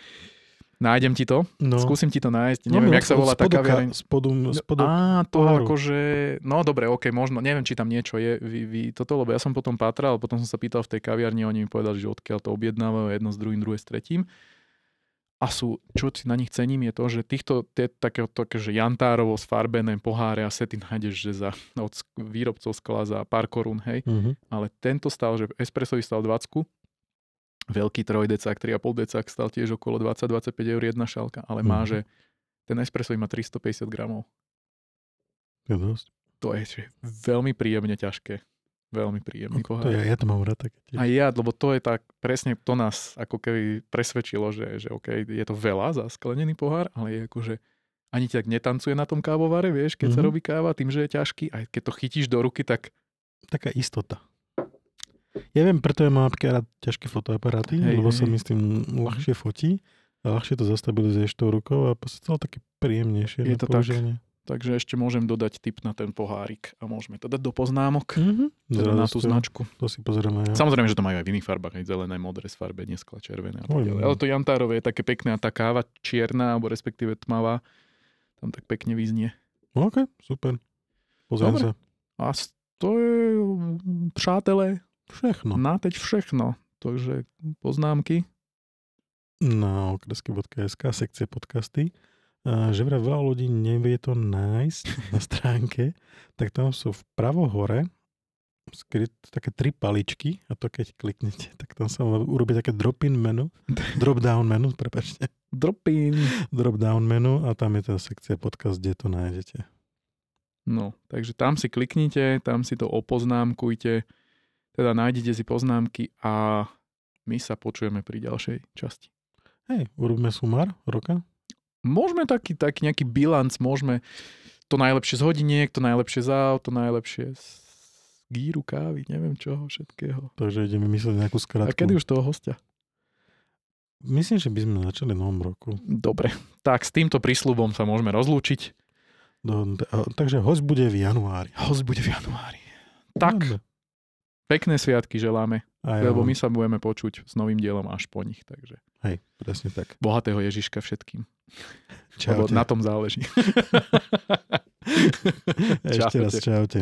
Nájdem ti to, no. skúsim ti to nájsť. No, neviem, no, jak sa volá tá kaviareň. Spodu, spodu Á, to poháru. akože, no dobre, ok, možno, neviem, či tam niečo je, vy, vy, toto, lebo ja som potom pátral, potom som sa pýtal v tej kaviarni, oni mi povedali, že odkiaľ to objednávajú, jedno s druhým, druhé s tretím. A sú, čo si na nich cením, je to, že týchto, tie také, také, že jantárovo sfarbené poháre a sety nájdeš, že za, od výrobcov skla za pár korún, hej. Uh-huh. Ale tento stal, že espressový stal 20 veľký trojdecák, 3,5 decák stal tiež okolo 20-25 eur jedna šálka, ale má, mm. že ten espresso má 350 gramov. Je dosť. To je že veľmi príjemne ťažké. Veľmi príjemný no, pohár. To ja, ja to mám rád také tiež. A ja, lebo to je tak, presne to nás ako keby presvedčilo, že, že OK, je to veľa za sklenený pohár, ale je ako, že ani tak netancuje na tom kávovare, vieš, keď mm-hmm. sa mhm. robí káva, tým, že je ťažký, aj keď to chytíš do ruky, tak... Taká istota. Ja viem, preto ja mám napríklad ťažké fotoaparáty, hej, lebo hej. sa mi s tým ľahšie fotí a ľahšie to zastabilizuješ tou rukou a to také príjemnejšie Je to používanie. tak. Takže ešte môžem dodať tip na ten pohárik a môžeme to dať do poznámok, mm-hmm. teda na tú značku. To si pozrieme. Ja. Samozrejme, že to majú aj v iných farbách, aj zelené, modré farbe, neskla červené a tak ďalej. Ale to jantárové je také pekné a tá káva čierna, alebo respektíve tmavá, tam tak pekne vyznie. OK, super. Pozriem sa. A to je, přátelé, Všechno. Na teď všechno. Takže poznámky. Na okresky.sk, sekcie podcasty. Že vraj veľa ľudí nevie to nájsť na stránke, tak tam sú vpravo hore skryt, také tri paličky a to keď kliknete, tak tam sa urobí také drop-in menu, drop-down menu, prepačte. Drop-in. Drop-down menu a tam je tá sekcia podcast, kde to nájdete. No, takže tam si kliknite, tam si to opoznámkujte, teda nájdete si poznámky a my sa počujeme pri ďalšej časti. Hej, urobíme sumár roka? Môžeme taký, taký nejaký bilanc, môžeme to najlepšie z hodiniek, to najlepšie z aut, to najlepšie z gíru, kávy, neviem čoho všetkého. Takže ideme myslieť nejakú skratku. A kedy už toho hostia? Myslím, že by sme začali novom roku. Dobre, tak s týmto prísľubom sa môžeme rozlúčiť. Do, takže host bude v januári. Host bude v januári. Tak, no, pekné sviatky želáme, lebo my sa budeme počuť s novým dielom až po nich. Takže. Hej, presne tak. Bohatého Ježiška všetkým. Čaute. Lebo na tom záleží. (laughs) Ešte čaute. raz čaute.